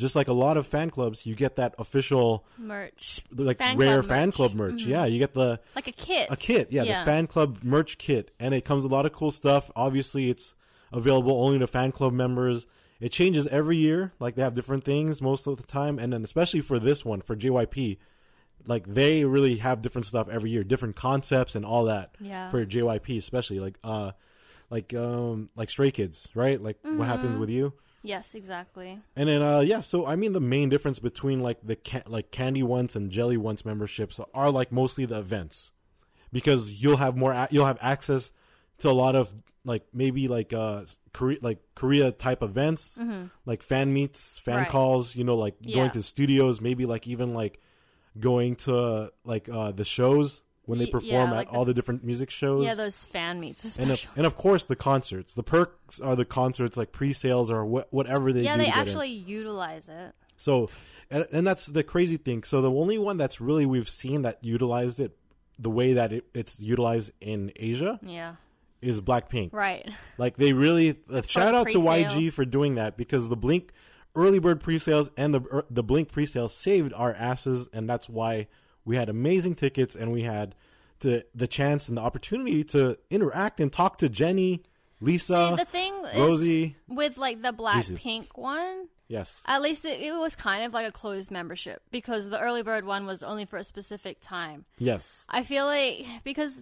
Speaker 1: just like a lot of fan clubs, you get that official
Speaker 2: merch,
Speaker 1: like
Speaker 2: Fan
Speaker 1: rare
Speaker 2: club
Speaker 1: fan
Speaker 2: merch.
Speaker 1: club merch. Yeah, you get the
Speaker 2: like a kit.
Speaker 1: a kit, yeah, the fan club merch kit, and it comes with a lot of cool stuff. Obviously, it's available only to fan club members. It changes every year, like they have different things most of the time, and then especially for this one for JYP, like they really have different stuff every year, different concepts and all that.
Speaker 2: Yeah.
Speaker 1: For JYP, especially like uh, like um like Stray Kids, right? Like what happens
Speaker 2: Mm-hmm.
Speaker 1: with you?
Speaker 2: Yes, exactly.
Speaker 1: And then, uh, yeah. So I mean, the main difference between like the ca- like candy once and jelly once memberships are like mostly the events, because you'll have more, a- you'll have access to a lot of like maybe like uh Korea like Korea type events, like fan meets, fan
Speaker 2: Mm-hmm. Right.
Speaker 1: calls. You know, like
Speaker 2: Yeah.
Speaker 1: going to studios, maybe like even like going to like uh the shows when they perform
Speaker 2: yeah,
Speaker 1: at
Speaker 2: the-
Speaker 1: all the different music shows.
Speaker 2: Yeah, those fan meets
Speaker 1: and of, and of course the concerts. The perks are the concerts, like pre-sales or wh- whatever they do.
Speaker 2: yeah, they
Speaker 1: to get in.
Speaker 2: actually utilize it.
Speaker 1: So, and, and that's the crazy thing. So the only one that's really we've seen that utilized it the way that it, it's utilized in Asia
Speaker 2: Yeah.
Speaker 1: is Blackpink.
Speaker 2: Right.
Speaker 1: Like they really uh, shout out to YG for doing that because the Blink early bird pre-sales and the er, the Blink pre-sales saved our asses, and that's why we had amazing tickets and we had to, the chance and the opportunity to interact and talk to Jennie, Lisa,
Speaker 2: See, the thing
Speaker 1: Rosie.
Speaker 2: is with like the
Speaker 1: Jisoo.
Speaker 2: Blackpink one,
Speaker 1: yes,
Speaker 2: at least it, it was kind of like a closed membership because the early bird one was only for a specific time.
Speaker 1: yes,
Speaker 2: I feel like because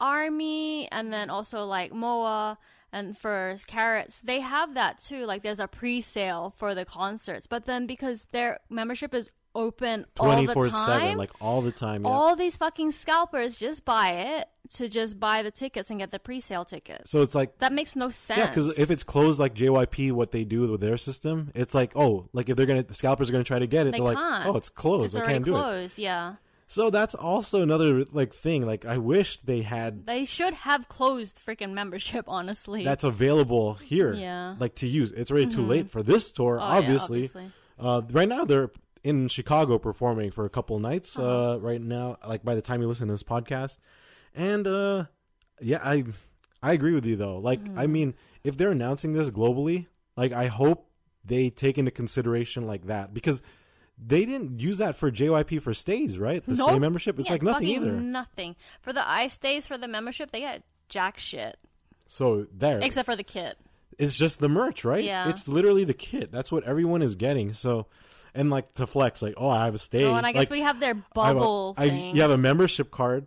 Speaker 2: Army and then also like MOA and for Carats, they have that too. Like there's a pre-sale for the concerts, but then because their membership is open all
Speaker 1: twenty
Speaker 2: the
Speaker 1: four
Speaker 2: time,
Speaker 1: seven, like all the time. Yeah.
Speaker 2: all these fucking scalpers just buy it to just buy the tickets and get the pre-sale tickets.
Speaker 1: so it's like
Speaker 2: that makes no sense.
Speaker 1: Yeah, because if it's closed like JYP, what they do with their system, it's like, oh, like if they're gonna, the scalpers are gonna try to get it,
Speaker 2: They
Speaker 1: are like, oh, it's closed,
Speaker 2: it's
Speaker 1: I can't do it.
Speaker 2: closed, yeah.
Speaker 1: So that's also another like thing. Like I wish they had
Speaker 2: They should have closed freaking membership, honestly.
Speaker 1: that's available here,
Speaker 2: Yeah. Mm-hmm.
Speaker 1: like to use. It's already too late for this tour,
Speaker 2: Oh, yeah,
Speaker 1: obviously.
Speaker 2: obviously.
Speaker 1: Uh, right now they're in Chicago performing for a couple nights.
Speaker 2: Uh-huh.
Speaker 1: uh right now, like by the time you listen to this podcast, and uh, yeah, I I agree with you though. Like,
Speaker 2: Mm-hmm.
Speaker 1: I mean, if they're announcing this globally, like I hope they take into consideration like that because they didn't use that for JYP for stays, right? The stay membership, it's
Speaker 2: Yeah,
Speaker 1: like nothing either.
Speaker 2: Nothing for the I stays for the membership. They get jack shit
Speaker 1: So there,
Speaker 2: except for the kit.
Speaker 1: it's just the merch, right?
Speaker 2: Yeah.
Speaker 1: It's literally the kit. That's what everyone is getting. So, and like to flex, like, oh, I have a stay.
Speaker 2: Oh, and I guess
Speaker 1: like,
Speaker 2: we have their
Speaker 1: I have a-
Speaker 2: bubble
Speaker 1: I-
Speaker 2: thing.
Speaker 1: you have a membership card.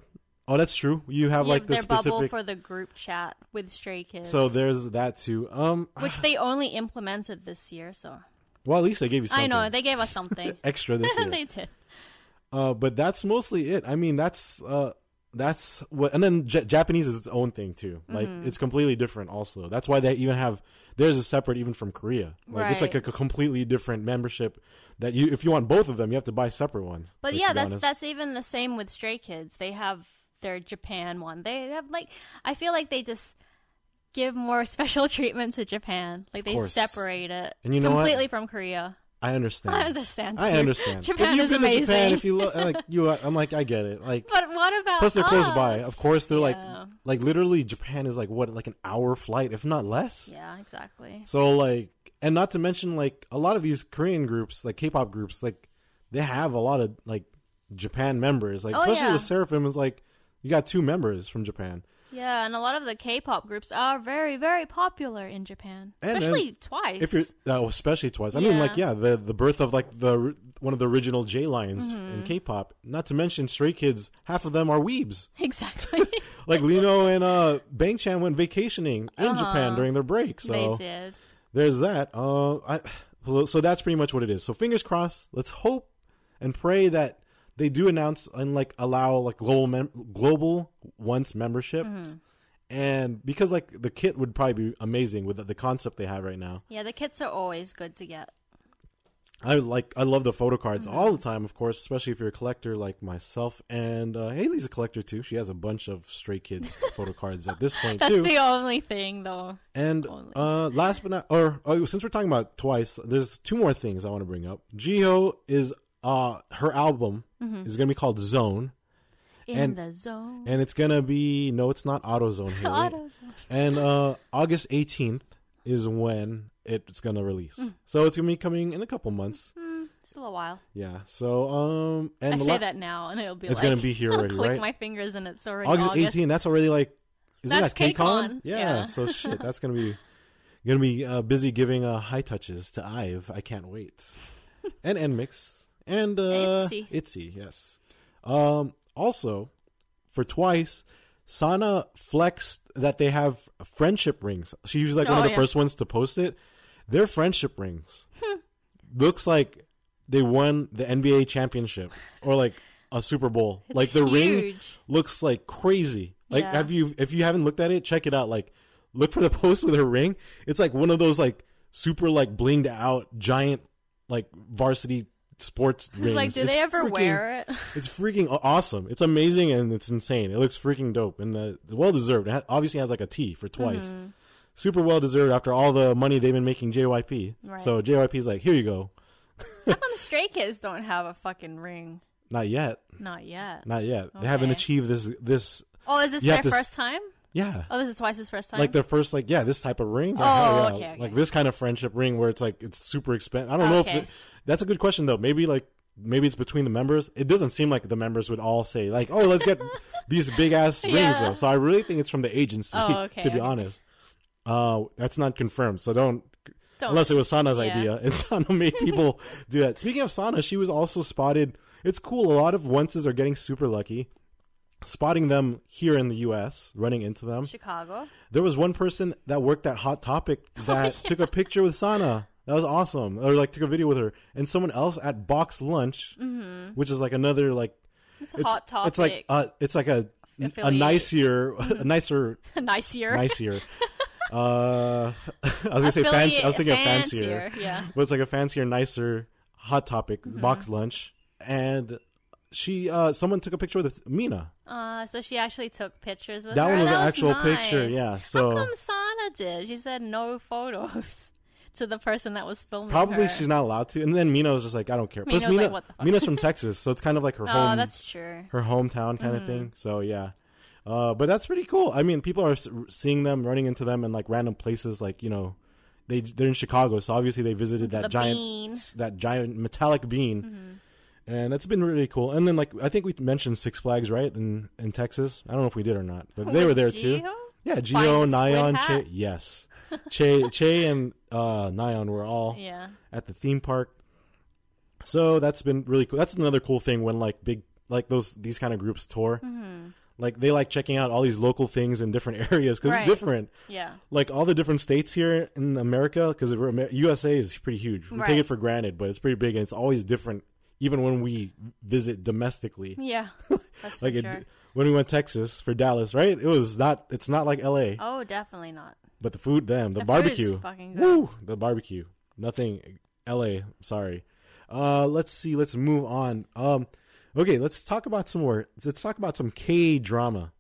Speaker 1: Oh, that's true. You have
Speaker 2: You
Speaker 1: like
Speaker 2: have
Speaker 1: the
Speaker 2: their bubble for the group chat with Stray Kids.
Speaker 1: so there's that too. Um,
Speaker 2: which they only implemented this year. So
Speaker 1: well, at least they gave you something
Speaker 2: I know they gave us something.
Speaker 1: extra this year.
Speaker 2: they did.
Speaker 1: uh, but that's mostly it. I mean, that's uh, that's what. And then J- Japanese is its own thing too. Like
Speaker 2: Mm-hmm.
Speaker 1: it's completely different. Also, that's why they even have. There's a separate even from Korea. Like it's like a,
Speaker 2: Right.
Speaker 1: c- completely different membership. That you, if you want both of them, you have to buy separate ones.
Speaker 2: But
Speaker 1: like,
Speaker 2: yeah, that's
Speaker 1: honest.
Speaker 2: that's even the same with Stray Kids. They have their Japan one. They have like I feel like they just give more special treatment to Japan. Like they separate it
Speaker 1: And you know what?
Speaker 2: completely from Korea.
Speaker 1: I understand.
Speaker 2: I understand.
Speaker 1: I
Speaker 2: too.
Speaker 1: understand.
Speaker 2: Japan
Speaker 1: if you've
Speaker 2: is
Speaker 1: been
Speaker 2: amazing.
Speaker 1: to Japan, if you look like you, I'm like I get it. Like
Speaker 2: but what about
Speaker 1: plus they're close by. Of course, they're like like literally Japan is like what like an hour flight, if not less.
Speaker 2: Yeah, exactly.
Speaker 1: So like, and not to mention like a lot of these Korean groups, like K-pop groups, like they have a lot of like Japan members. Like
Speaker 2: Oh,
Speaker 1: especially
Speaker 2: yeah.
Speaker 1: the Sserafim is like you got two members from Japan.
Speaker 2: Yeah, and a lot of the K-pop groups are very, very popular in Japan,
Speaker 1: And,
Speaker 2: especially twice.
Speaker 1: If you're oh, especially twice. I mean, like
Speaker 2: Yeah.
Speaker 1: yeah, the the birth of like the one of the original J lines
Speaker 2: Mm-hmm.
Speaker 1: in K-pop. Not to mention Stray Kids. Half of them are weebs.
Speaker 2: exactly,
Speaker 1: Like Lee Know and uh Bang Chan went vacationing in Japan during their break. So
Speaker 2: Uh-huh. they did.
Speaker 1: there's that. Uh, I, so that's pretty much what it is. So fingers crossed. Let's hope and pray that they do announce and like allow like global mem- global once membership,
Speaker 2: Mm-hmm.
Speaker 1: and because like the kit would probably be amazing with the, the concept they have right now.
Speaker 2: Yeah, the kits are always good to get.
Speaker 1: I like I love the photo cards
Speaker 2: Mm-hmm.
Speaker 1: all the time, of course, especially if you're a collector like myself. And uh, Haley's a collector too. She has a bunch of Stray Kids photo cards at this point
Speaker 2: That's
Speaker 1: too.
Speaker 2: the only thing, though.
Speaker 1: And uh, last but not, or oh, since we're talking about twice, there's two more things I want to bring up. Jihyo is uh her album
Speaker 2: Mm-hmm.
Speaker 1: is gonna be called Zone,
Speaker 2: In
Speaker 1: And-
Speaker 2: the zone.
Speaker 1: and it's gonna be no, it's not AutoZone. Haley.
Speaker 2: Autos.
Speaker 1: And uh, August 18th is when it's gonna release.
Speaker 2: Mm.
Speaker 1: So it's gonna be coming in a couple months.
Speaker 2: Still a while.
Speaker 1: Yeah. So um, and
Speaker 2: I say
Speaker 1: la-
Speaker 2: that now, and it'll be.
Speaker 1: It's
Speaker 2: like,
Speaker 1: gonna be here already,
Speaker 2: click
Speaker 1: right?
Speaker 2: my fingers, and it's already
Speaker 1: August,
Speaker 2: August.
Speaker 1: 18th. That's already like. Isn't
Speaker 2: That's
Speaker 1: that KCON? Yeah,
Speaker 2: yeah.
Speaker 1: So shit, that's gonna be gonna be uh, busy giving uh, high touches to Ive. I can't wait. and NMIXX and uh,
Speaker 2: Itzy.
Speaker 1: Itzy. Yes. Um. Also, for twice, Sana flexed that they have friendship rings. She was like one
Speaker 2: Oh,
Speaker 1: of the
Speaker 2: yes.
Speaker 1: first ones to post it. They're friendship rings. Looks like they won the NBA championship or like a Super Bowl.
Speaker 2: It's
Speaker 1: like the ring looks like crazy. Like
Speaker 2: Yeah.
Speaker 1: have you if you haven't looked at it, check it out. Like look for the post with her ring. It's like one of those like super like blinged out giant like varsity sports rings.
Speaker 2: like, do
Speaker 1: It's
Speaker 2: they ever
Speaker 1: freaking-
Speaker 2: wear it?
Speaker 1: It's freaking awesome. It's amazing and it's insane. It looks freaking dope and uh, well deserved. It ha- obviously has like a T for twice.
Speaker 2: Mm-hmm.
Speaker 1: Super well deserved after all the money they've been making JYP.
Speaker 2: Right.
Speaker 1: So JYP's like, here you go.
Speaker 2: How come Stray Kids don't have a fucking ring?
Speaker 1: Not yet.
Speaker 2: Not yet.
Speaker 1: Not yet. They haven't achieved this. This
Speaker 2: Oh, is this their
Speaker 1: have to s-
Speaker 2: first time?
Speaker 1: Yeah.
Speaker 2: Oh, this is twice his first time.
Speaker 1: like their first like yeah this type of ring
Speaker 2: Oh,
Speaker 1: yeah.
Speaker 2: okay, okay.
Speaker 1: like this kind of friendship ring where it's like it's super expensive i don't know if
Speaker 2: Okay.
Speaker 1: the, that's a good question though maybe like maybe it's between the members it doesn't seem like the members would all say like oh let's get these big ass rings
Speaker 2: Yeah.
Speaker 1: though so i really think it's from the agency
Speaker 2: Oh, okay,
Speaker 1: to be
Speaker 2: okay.
Speaker 1: honest uh that's not confirmed so don't
Speaker 2: Don't-
Speaker 1: unless it was Sana's
Speaker 2: Yeah.
Speaker 1: idea, and Sana made people do that. Speaking of Sana, she was also spotted. It's cool. A lot of onces are getting super lucky, spotting them here in the U.S. Running into them.
Speaker 2: Chicago.
Speaker 1: There was one person that worked at Hot Topic
Speaker 2: Oh,
Speaker 1: that took a picture with Sana. That was awesome. Or like took a video with her, and someone else at Box Lunch, which is like another like
Speaker 2: It's
Speaker 1: it's,
Speaker 2: hot topic.
Speaker 1: It's like uh, it's like a a
Speaker 2: Affiliate.
Speaker 1: nicer, a nicer,
Speaker 2: nice year.
Speaker 1: nicer. uh, I was gonna say fancy. I was thinking of fancier.
Speaker 2: Yeah.
Speaker 1: but it's like a fancier, nicer Hot Topic
Speaker 2: Mm-hmm.
Speaker 1: box lunch, and she uh someone took a picture with Mina.
Speaker 2: Uh, so she actually took pictures with
Speaker 1: That
Speaker 2: her.
Speaker 1: one was
Speaker 2: That
Speaker 1: an actual
Speaker 2: nice.
Speaker 1: picture, yeah, so-
Speaker 2: how come Sana did? She said no photos to the person that was filming.
Speaker 1: Probably
Speaker 2: her.
Speaker 1: she's not allowed to. And then Mina was just like, I don't care. Plus,
Speaker 2: Mina's
Speaker 1: Mina,
Speaker 2: like, "What the fuck?"
Speaker 1: Mina's from Texas, so it's kind of like her
Speaker 2: Oh,
Speaker 1: home,
Speaker 2: that's true.
Speaker 1: her hometown kind of
Speaker 2: Mm-hmm.
Speaker 1: thing. So yeah, uh, but that's pretty cool. I mean, people are seeing them, running into them in like random places, like you know, they they're in Chicago, so obviously they visited that
Speaker 2: the
Speaker 1: giant
Speaker 2: bean. Mm-hmm.
Speaker 1: that giant metallic bean. And it's been really cool. And then, like, I think we mentioned Six Flags, right? In in Texas. I don't know if we did or not, but they were there too. Yeah, Gio, Nyan. Che, yes, Che, che, and uh, Nyan were all
Speaker 2: Yeah.
Speaker 1: at the theme park. So that's been really cool. That's another cool thing when like big like those these kind of groups tour.
Speaker 2: Mm-hmm.
Speaker 1: Like they like checking out all these local things in different areas because
Speaker 2: Right.
Speaker 1: it's different.
Speaker 2: Yeah.
Speaker 1: Like all the different states here in America, because USA is pretty huge. We take it for granted, but it's pretty big and it's always different. Even when we visit domestically,
Speaker 2: Yeah. That's for
Speaker 1: like it,
Speaker 2: sure.
Speaker 1: when we went Texas for Dallas, right? It was not. It's not like LA,
Speaker 2: Oh, definitely not.
Speaker 1: but the food, damn, the,
Speaker 2: The
Speaker 1: barbecue,
Speaker 2: fucking good.
Speaker 1: Woo, the barbecue. Nothing LA, sorry. Uh let's see, let's move on. Um okay, let's talk about some more. Let's talk about some K drama.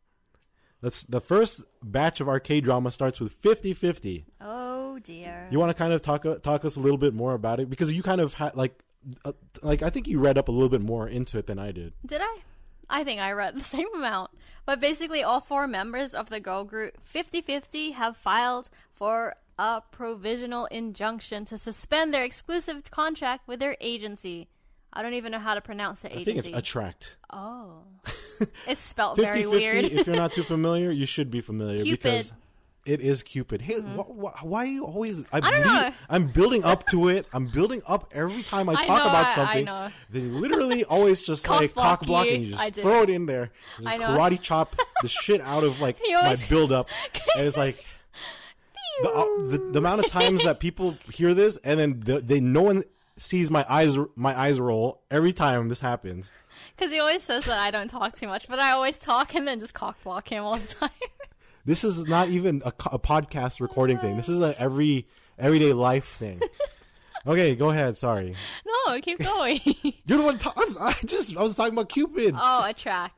Speaker 1: Let's the first batch of our K drama starts with 50-50.
Speaker 2: Oh dear.
Speaker 1: You want to kind of talk talk us a little bit more about it because you kind of had like uh, like I think you read up a little bit more into it than I did.
Speaker 2: Did I? I think I read the same amount. But basically, all four members of the girl group 50 50 have filed for a provisional injunction to suspend their exclusive contract with their agency. I don't even know how to pronounce the agency.
Speaker 1: I think it's ATTRAKT.
Speaker 2: oh. it's spelled
Speaker 1: 50
Speaker 2: very
Speaker 1: 50
Speaker 2: weird.
Speaker 1: if you're not too familiar, you should be familiar
Speaker 2: Cupid.
Speaker 1: Because it is Cupid. Hey, wh- wh- why are you always I,
Speaker 2: don't
Speaker 1: lead-
Speaker 2: know.
Speaker 1: I'm building up to it. I'm building up every time I
Speaker 2: I
Speaker 1: talk
Speaker 2: know,
Speaker 1: about
Speaker 2: I- I
Speaker 1: something.
Speaker 2: know.
Speaker 1: They literally always just
Speaker 2: Cock
Speaker 1: like
Speaker 2: block
Speaker 1: cock block
Speaker 2: you.
Speaker 1: and you just throw it in there. Just
Speaker 2: I know.
Speaker 1: karate chop the shit out of like
Speaker 2: You
Speaker 1: my build up. and it's like the, uh, the the amount of times that people hear this and then the, they no one sees my eyes my eyes roll every time this happens.
Speaker 2: Because he always says that I don't talk too much, but I always talk and then just cock block him all the time.
Speaker 1: This is not even a, a podcast recording thing. This is an every everyday life thing. Okay, go ahead. Sorry,
Speaker 2: no, keep going.
Speaker 1: you're the one. Ta- I just I was talking about Cupid.
Speaker 2: Oh, ATTRAKT.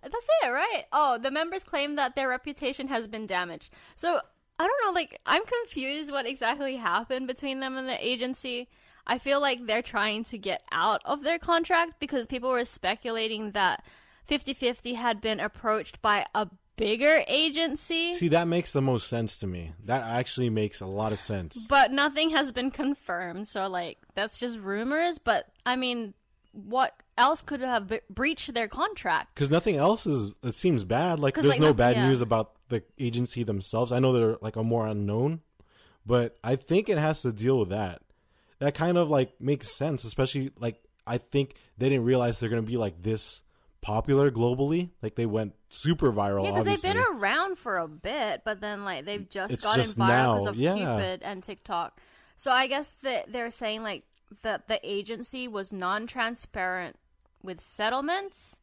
Speaker 2: That's it, right? Oh, the members claim that their reputation has been damaged. So I don't know, like I'm confused what exactly happened between them and the agency. I feel like they're trying to get out of their contract because people were speculating that 50-50 had been approached by a bigger agency.
Speaker 1: See, that makes the most sense to me. That actually makes a lot of sense.
Speaker 2: but nothing has been confirmed so like that's just rumors but i mean what else could have be- breached their contract
Speaker 1: Because nothing else is. It seems bad. Like there's
Speaker 2: like,
Speaker 1: no
Speaker 2: nothing-
Speaker 1: bad
Speaker 2: yeah.
Speaker 1: news about the agency themselves. I know they're like a more unknown, but I think it has to deal with that. That kind of like makes sense, especially like I think they didn't realize they're gonna be like this popular globally. Like they went super viral.
Speaker 2: yeah because they've been around for a bit but then like they've just
Speaker 1: It's
Speaker 2: gotten
Speaker 1: just
Speaker 2: viral because of
Speaker 1: yeah.
Speaker 2: cupid and tiktok so i guess that they're saying like that the agency was non-transparent with settlements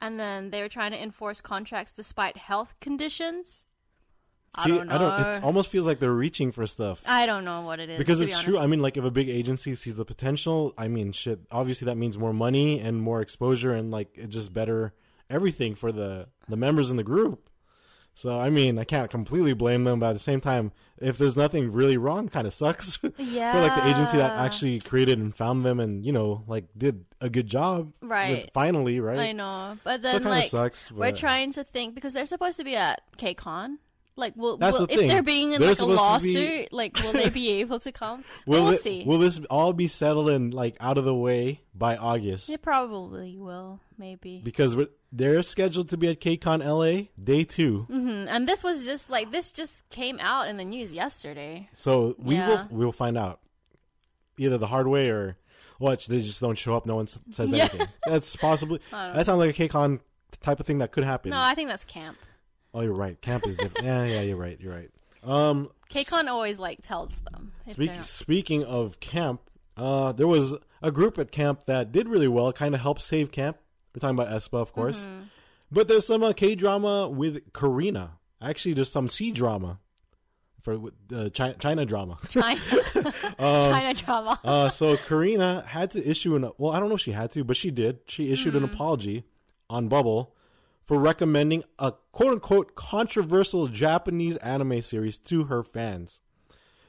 Speaker 2: and then they were trying to enforce contracts despite health conditions I
Speaker 1: See,
Speaker 2: don't know.
Speaker 1: I don't. It almost feels like they're reaching for stuff.
Speaker 2: I don't know what it is
Speaker 1: because it's
Speaker 2: be
Speaker 1: true. I mean, like if a big agency sees the potential, I mean, shit. Obviously, that means more money and more exposure, and like it just better everything for the the members in the group. So I mean, I can't completely blame them, but at the same time, if there's nothing really wrong, kind of sucks Yeah. for like the agency that actually created and found them, and you know, like did a good job. with-
Speaker 2: Right.
Speaker 1: finally, right.
Speaker 2: I know, but
Speaker 1: So it
Speaker 2: then
Speaker 1: kinda
Speaker 2: like
Speaker 1: sucks,
Speaker 2: we're trying to think because they're supposed to be at KCON. Like, will, will
Speaker 1: the
Speaker 2: if
Speaker 1: thing.
Speaker 2: they're being in
Speaker 1: They're
Speaker 2: like a
Speaker 1: to be-
Speaker 2: lawsuit, like, will they be able to come?
Speaker 1: Will
Speaker 2: we'll
Speaker 1: it-
Speaker 2: see.
Speaker 1: Will this all be settled and like out of the way by August?
Speaker 2: It probably will, maybe.
Speaker 1: Because they're scheduled to be at KCON LA day two.
Speaker 2: hmm And this was just like this just came out in the news yesterday.
Speaker 1: So we
Speaker 2: Yeah.
Speaker 1: will we'll find out either the hard way or watch they just don't show up. No one says
Speaker 2: Yeah.
Speaker 1: anything. That's possibly that sounds like a KCON type of thing that could happen.
Speaker 2: No, I think that's camp.
Speaker 1: Oh, you're right. Camp is different. yeah, yeah, you're right. You're right. Um,
Speaker 2: KCON always like tells them.
Speaker 1: speak, speaking of camp, uh, there was a group at camp that did really well. Kind of helped save camp. We're talking about Aespa, of course.
Speaker 2: Mm-hmm.
Speaker 1: But there's some uh, K drama with Karina. Actually, there's some C drama for uh, China, China drama.
Speaker 2: China, China drama.
Speaker 1: uh, so Karina had to issue an well, I don't know if she had to, but she did. She issued an apology on Bubble for recommending a quote unquote controversial Japanese anime series to her fans.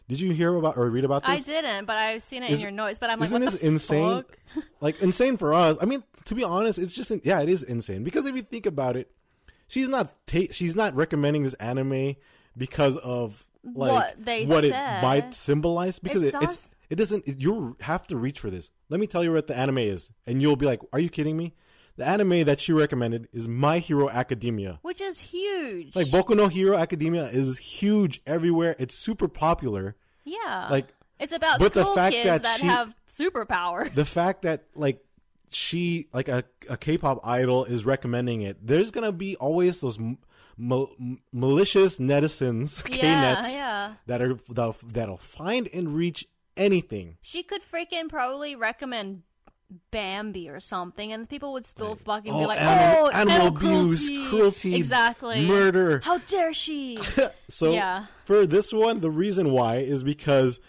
Speaker 1: Did you hear about or read about this?
Speaker 2: I didn't, but I've seen it
Speaker 1: Is-
Speaker 2: in your notes. But I'm like,
Speaker 1: Isn't this insane?
Speaker 2: fuck?
Speaker 1: Like insane for us. I mean, to be honest, it's just yeah, it is insane because if you think about it, she's not ta- she's not recommending this anime because of like
Speaker 2: What they
Speaker 1: what it might symbolize because
Speaker 2: It
Speaker 1: it, it's it doesn't it, you have to reach for this. Let me tell you what the anime is, and you'll be like, "Are you kidding me?" The anime that she recommended is My Hero Academia.
Speaker 2: Which is huge.
Speaker 1: Like Boku no Hero Academia is huge everywhere. It's super popular.
Speaker 2: yeah.
Speaker 1: like,
Speaker 2: it's about
Speaker 1: but the
Speaker 2: school
Speaker 1: fact
Speaker 2: kids
Speaker 1: that
Speaker 2: that,
Speaker 1: she-
Speaker 2: have superpowers.
Speaker 1: the fact that like she like a, a k-pop idol is recommending it there's gonna be always those mal- malicious netizens
Speaker 2: yeah,
Speaker 1: k-nets
Speaker 2: yeah.
Speaker 1: that are that'll, that'll find and reach anything
Speaker 2: She could freaking probably recommend Bambi or something, and people would still fucking be
Speaker 1: Oh,
Speaker 2: like,
Speaker 1: animal-
Speaker 2: "Oh,
Speaker 1: animal abuse,
Speaker 2: cruelty.
Speaker 1: cruelty,
Speaker 2: exactly,
Speaker 1: murder."
Speaker 2: How dare she?"
Speaker 1: so
Speaker 2: Yeah.
Speaker 1: for this one the reason why is because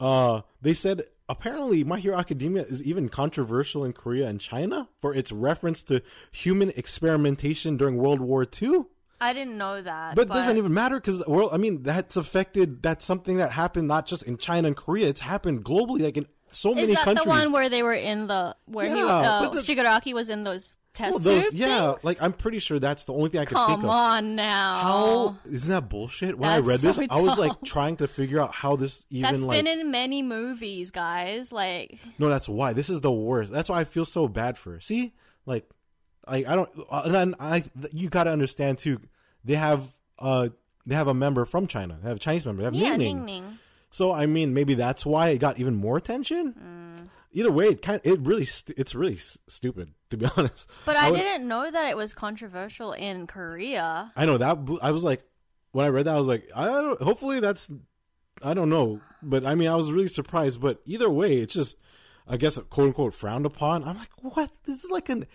Speaker 1: uh they said apparently my hero academia is even controversial in korea and china for its reference to human experimentation during world war ii
Speaker 2: I didn't know that.
Speaker 1: But, it doesn't even matter because the world. I mean, that's affected. That's something that happened not just in China and Korea. It's happened globally, like in so
Speaker 2: Is that
Speaker 1: countries.
Speaker 2: the one where they were in the where he
Speaker 1: Yeah,
Speaker 2: uh,
Speaker 1: but the-
Speaker 2: Shigaraki was in those test
Speaker 1: Well, those,
Speaker 2: tube
Speaker 1: yeah,
Speaker 2: things?
Speaker 1: like I'm pretty sure that's the only thing I could think of.
Speaker 2: Come
Speaker 1: of.
Speaker 2: on now.
Speaker 1: How isn't that bullshit? When I
Speaker 2: That's
Speaker 1: read this,
Speaker 2: so
Speaker 1: I was like
Speaker 2: dumb.
Speaker 1: trying to figure out how this even
Speaker 2: That's
Speaker 1: like.
Speaker 2: been in many movies, guys. Like,
Speaker 1: no, that's why this is the worst. That's why I feel so bad for. her. See, like, I I don't. uh, And then I you got to understand too. They have uh they have a member from China. They have a Chinese member. They have
Speaker 2: yeah,
Speaker 1: Ning
Speaker 2: Ning
Speaker 1: Ning.
Speaker 2: Ning.
Speaker 1: So I mean, maybe that's why it got even more attention.
Speaker 2: Mm.
Speaker 1: Either way, it kind of, it really st- it's really s- stupid to be honest.
Speaker 2: But I,
Speaker 1: would-
Speaker 2: didn't know that it was controversial in Korea.
Speaker 1: I know that I was like when I read that I was like I don't hopefully that's I don't know but I mean I was really surprised but either way it's just I guess quote unquote frowned upon I'm like what this is like an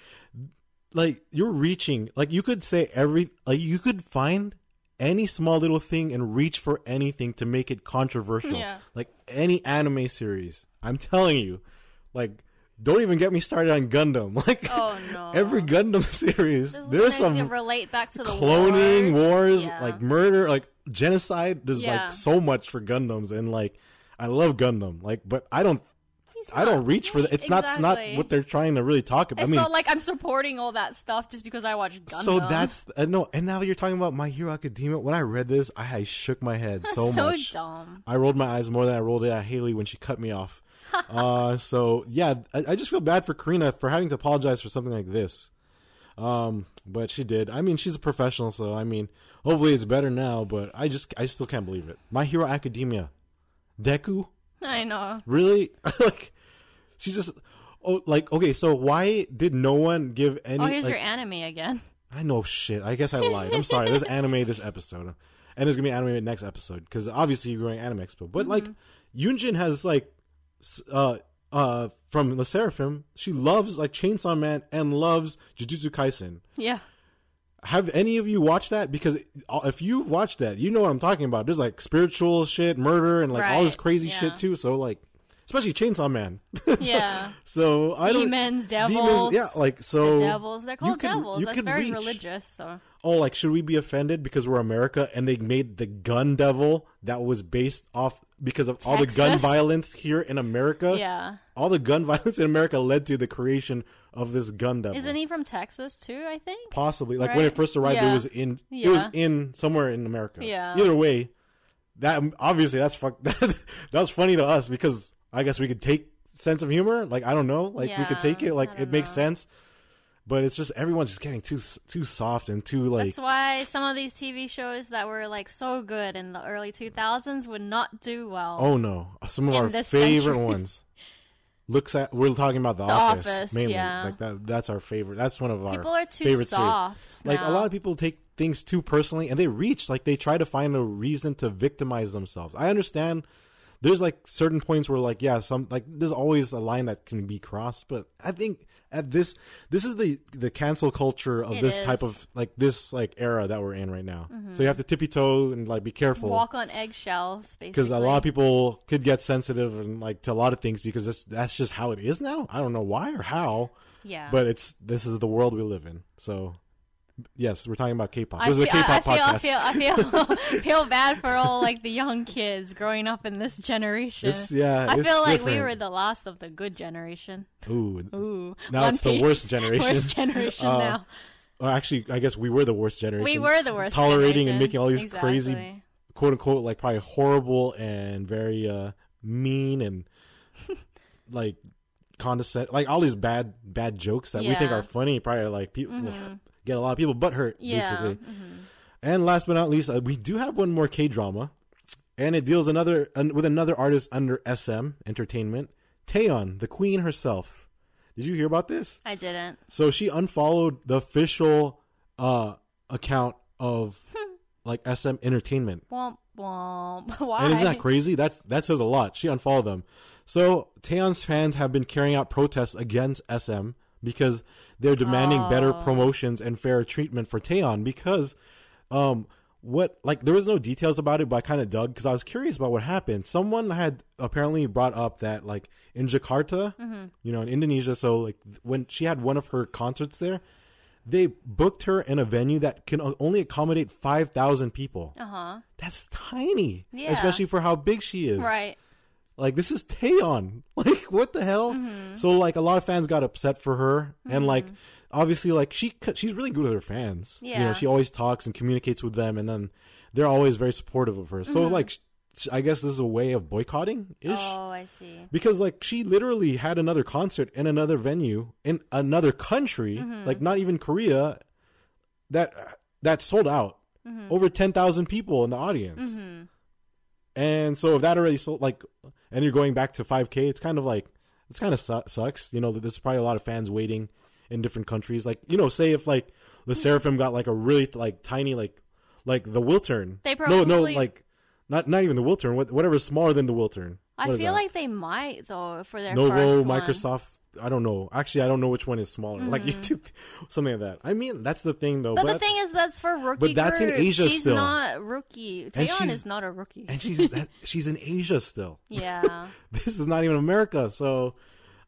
Speaker 1: like you're reaching like you could say every like you could find any small little thing and reach for anything to make it controversial
Speaker 2: Yeah.
Speaker 1: like any anime series I'm telling you like don't even get me started on Gundam like
Speaker 2: Oh no.
Speaker 1: every Gundam series
Speaker 2: This
Speaker 1: there's some
Speaker 2: relate back to the
Speaker 1: cloning wars,
Speaker 2: Yeah.
Speaker 1: like murder like genocide there's
Speaker 2: Yeah.
Speaker 1: like so much for gundams and like i love gundam like but i don't
Speaker 2: He's
Speaker 1: i don't reach for that it's not it's not what they're trying to really talk about
Speaker 2: It's
Speaker 1: i mean
Speaker 2: not like I'm supporting all that stuff just because I watch Gundam.
Speaker 1: so that's uh, no and now you're talking about my hero academia when i read this i, I shook my head so,
Speaker 2: so
Speaker 1: much
Speaker 2: dumb.
Speaker 1: I rolled my eyes more than I rolled it at Haley when she cut me off. uh, so yeah, I, I just feel bad for Karina for having to apologize for something like this. Um, but she did. I mean, she's a professional, so I mean, hopefully it's better now. But I just, I still can't believe it. My Hero Academia, Deku,
Speaker 2: I know.
Speaker 1: really? like, she's just, oh, like, okay. So why did no one give any?
Speaker 2: Oh, here's
Speaker 1: like-
Speaker 2: your anime again.
Speaker 1: I know shit. I guess I lied. I'm sorry. There's anime this episode, and there's gonna be anime next episode because obviously you're going Anime Expo. But like, Yunjin has like, uh, uh, from the Sserafim, she loves like Chainsaw Man and loves Jujutsu Kaisen.
Speaker 2: Yeah.
Speaker 1: Have any of you watched that? Because if you watched that, you know what I'm talking about. There's like spiritual shit, murder, and like all this crazy
Speaker 2: yeah.
Speaker 1: shit too. So like, especially Chainsaw Man.
Speaker 2: Yeah.
Speaker 1: so I don't.
Speaker 2: Demons, devils.
Speaker 1: yeah, like so.
Speaker 2: the devils. They're called devils.
Speaker 1: you
Speaker 2: That's very
Speaker 1: reach-
Speaker 2: religious. So
Speaker 1: oh, like should we be offended because we're America and they made the gun devil that was based off because of all the gun violence here in America?
Speaker 2: yeah.
Speaker 1: All the gun violence in America led to the creation of this gun devil.
Speaker 2: Isn't he from Texas too? I think.
Speaker 1: Possibly. Like when it first arrived it was in it was in somewhere in America.
Speaker 2: Yeah.
Speaker 1: Either way, that obviously that's fuck that was funny to us because I guess we could take sense of humor. Like I don't know. Like we could take it like it
Speaker 2: don't
Speaker 1: makes
Speaker 2: know.
Speaker 1: sense. But it's just everyone's just getting too too soft and too like
Speaker 2: That's why some of these TV shows that were like so good in the early 2000s would not do well.
Speaker 1: Oh no, some of our favorite
Speaker 2: century.
Speaker 1: ones. Looks at we're talking about the,
Speaker 2: The
Speaker 1: office,
Speaker 2: Office,
Speaker 1: mainly.
Speaker 2: yeah.
Speaker 1: Like that that's our favorite. That's one of our
Speaker 2: People are too
Speaker 1: favorite
Speaker 2: soft.
Speaker 1: Like a lot of people take things too personally and they reach like they try to find a reason to victimize themselves. I understand there's like certain points where like yeah, some like there's always a line that can be crossed, but I think at this this is the the cancel culture of
Speaker 2: It
Speaker 1: this type
Speaker 2: is. Mm-hmm.
Speaker 1: of like this like era that we're in right now. So you have to tippy toe and like be careful
Speaker 2: walk on eggshells, basically.
Speaker 1: because a lot of people could get sensitive and like to a lot of things because that's that's just how it is now. I don't know why or how,
Speaker 2: yeah.
Speaker 1: but it's this is the world we live in. So yes, we're talking about K-pop.
Speaker 2: I
Speaker 1: This is a
Speaker 2: feel, I, I
Speaker 1: K-pop
Speaker 2: feel, I
Speaker 1: podcast.
Speaker 2: feel, I feel, feel bad for all like the young kids growing up in this generation.
Speaker 1: It's yeah.
Speaker 2: I feel like we were the last of the good generation.
Speaker 1: Ooh,
Speaker 2: Ooh,
Speaker 1: now it's the worst generation.
Speaker 2: Worst generation
Speaker 1: Uh,
Speaker 2: now.
Speaker 1: Or actually, I guess we were the worst generation.
Speaker 2: We were the worst.
Speaker 1: tolerating
Speaker 2: generation.
Speaker 1: and making all these
Speaker 2: Exactly.
Speaker 1: crazy, quote unquote, like probably horrible and very uh mean and like condescend, like all these bad bad jokes that we think
Speaker 2: Mm-hmm.
Speaker 1: are funny. Probably like people get a lot of people butt hurt,
Speaker 2: Yeah.
Speaker 1: basically.
Speaker 2: mhm.
Speaker 1: And last but not least, uh, we do have one more K drama, and it deals another un, with another artist under SM Entertainment, Taeyeon, the queen herself. Did you hear about this?
Speaker 2: I didn't.
Speaker 1: So she unfollowed the official uh, account of like SM Entertainment,
Speaker 2: Womp womp. Why?
Speaker 1: and isn't that crazy? That's that says a lot. She unfollowed them. So Taeyeon's fans have been carrying out protests against SM because they're demanding better
Speaker 2: Oh.
Speaker 1: promotions and fairer treatment for Taeyeon because um what like there was no details about it but i kind of dug because i was curious about what happened someone had apparently brought up that like in jakarta
Speaker 2: Mm-hmm.
Speaker 1: you know in indonesia so like when she had one of her concerts there they booked her in a venue that can only accommodate 5,000 people.
Speaker 2: Uh huh.
Speaker 1: That's tiny.
Speaker 2: Yeah.
Speaker 1: Especially for how big she is.
Speaker 2: Right.
Speaker 1: Like this is Taeyeon. Like what the hell?
Speaker 2: Mm-hmm.
Speaker 1: So like a lot of fans got upset for her and like obviously like she she's really good with her fans. You know,
Speaker 2: Yeah.
Speaker 1: she always talks and communicates with them and then they're always very supportive of her. So like I guess this is a way of boycotting ish.
Speaker 2: Mm-hmm. Oh, I see.
Speaker 1: Because like she literally had another concert in another venue in another country,
Speaker 2: Mm-hmm.
Speaker 1: like not even Korea, that that sold out.
Speaker 2: Mm-hmm.
Speaker 1: Over ten thousand people in the audience. And so if that already sold, like, and you're going back to 5K, it's kind of like it's kind of su- sucks. You know, there's probably a lot of fans waiting in different countries. Like, you know, say if like the Sserafim got like a really like tiny like like the Wiltern.
Speaker 2: They
Speaker 1: probably. no
Speaker 2: no
Speaker 1: like not not even the Wiltern. What whatever's smaller than the Wiltern.
Speaker 2: I feel like they might though for their
Speaker 1: Novo. Microsoft. I don't know. Actually, I don't know which one is smaller. Like you YouTube, something like that. I mean, that's the thing though.
Speaker 2: But the thing is, that's for rookie
Speaker 1: but that's in. Asia
Speaker 2: She's
Speaker 1: still.
Speaker 2: not rookie. Taeyeon is not a rookie.
Speaker 1: and she's that, she's in Asia still.
Speaker 2: yeah.
Speaker 1: this is not even America. So,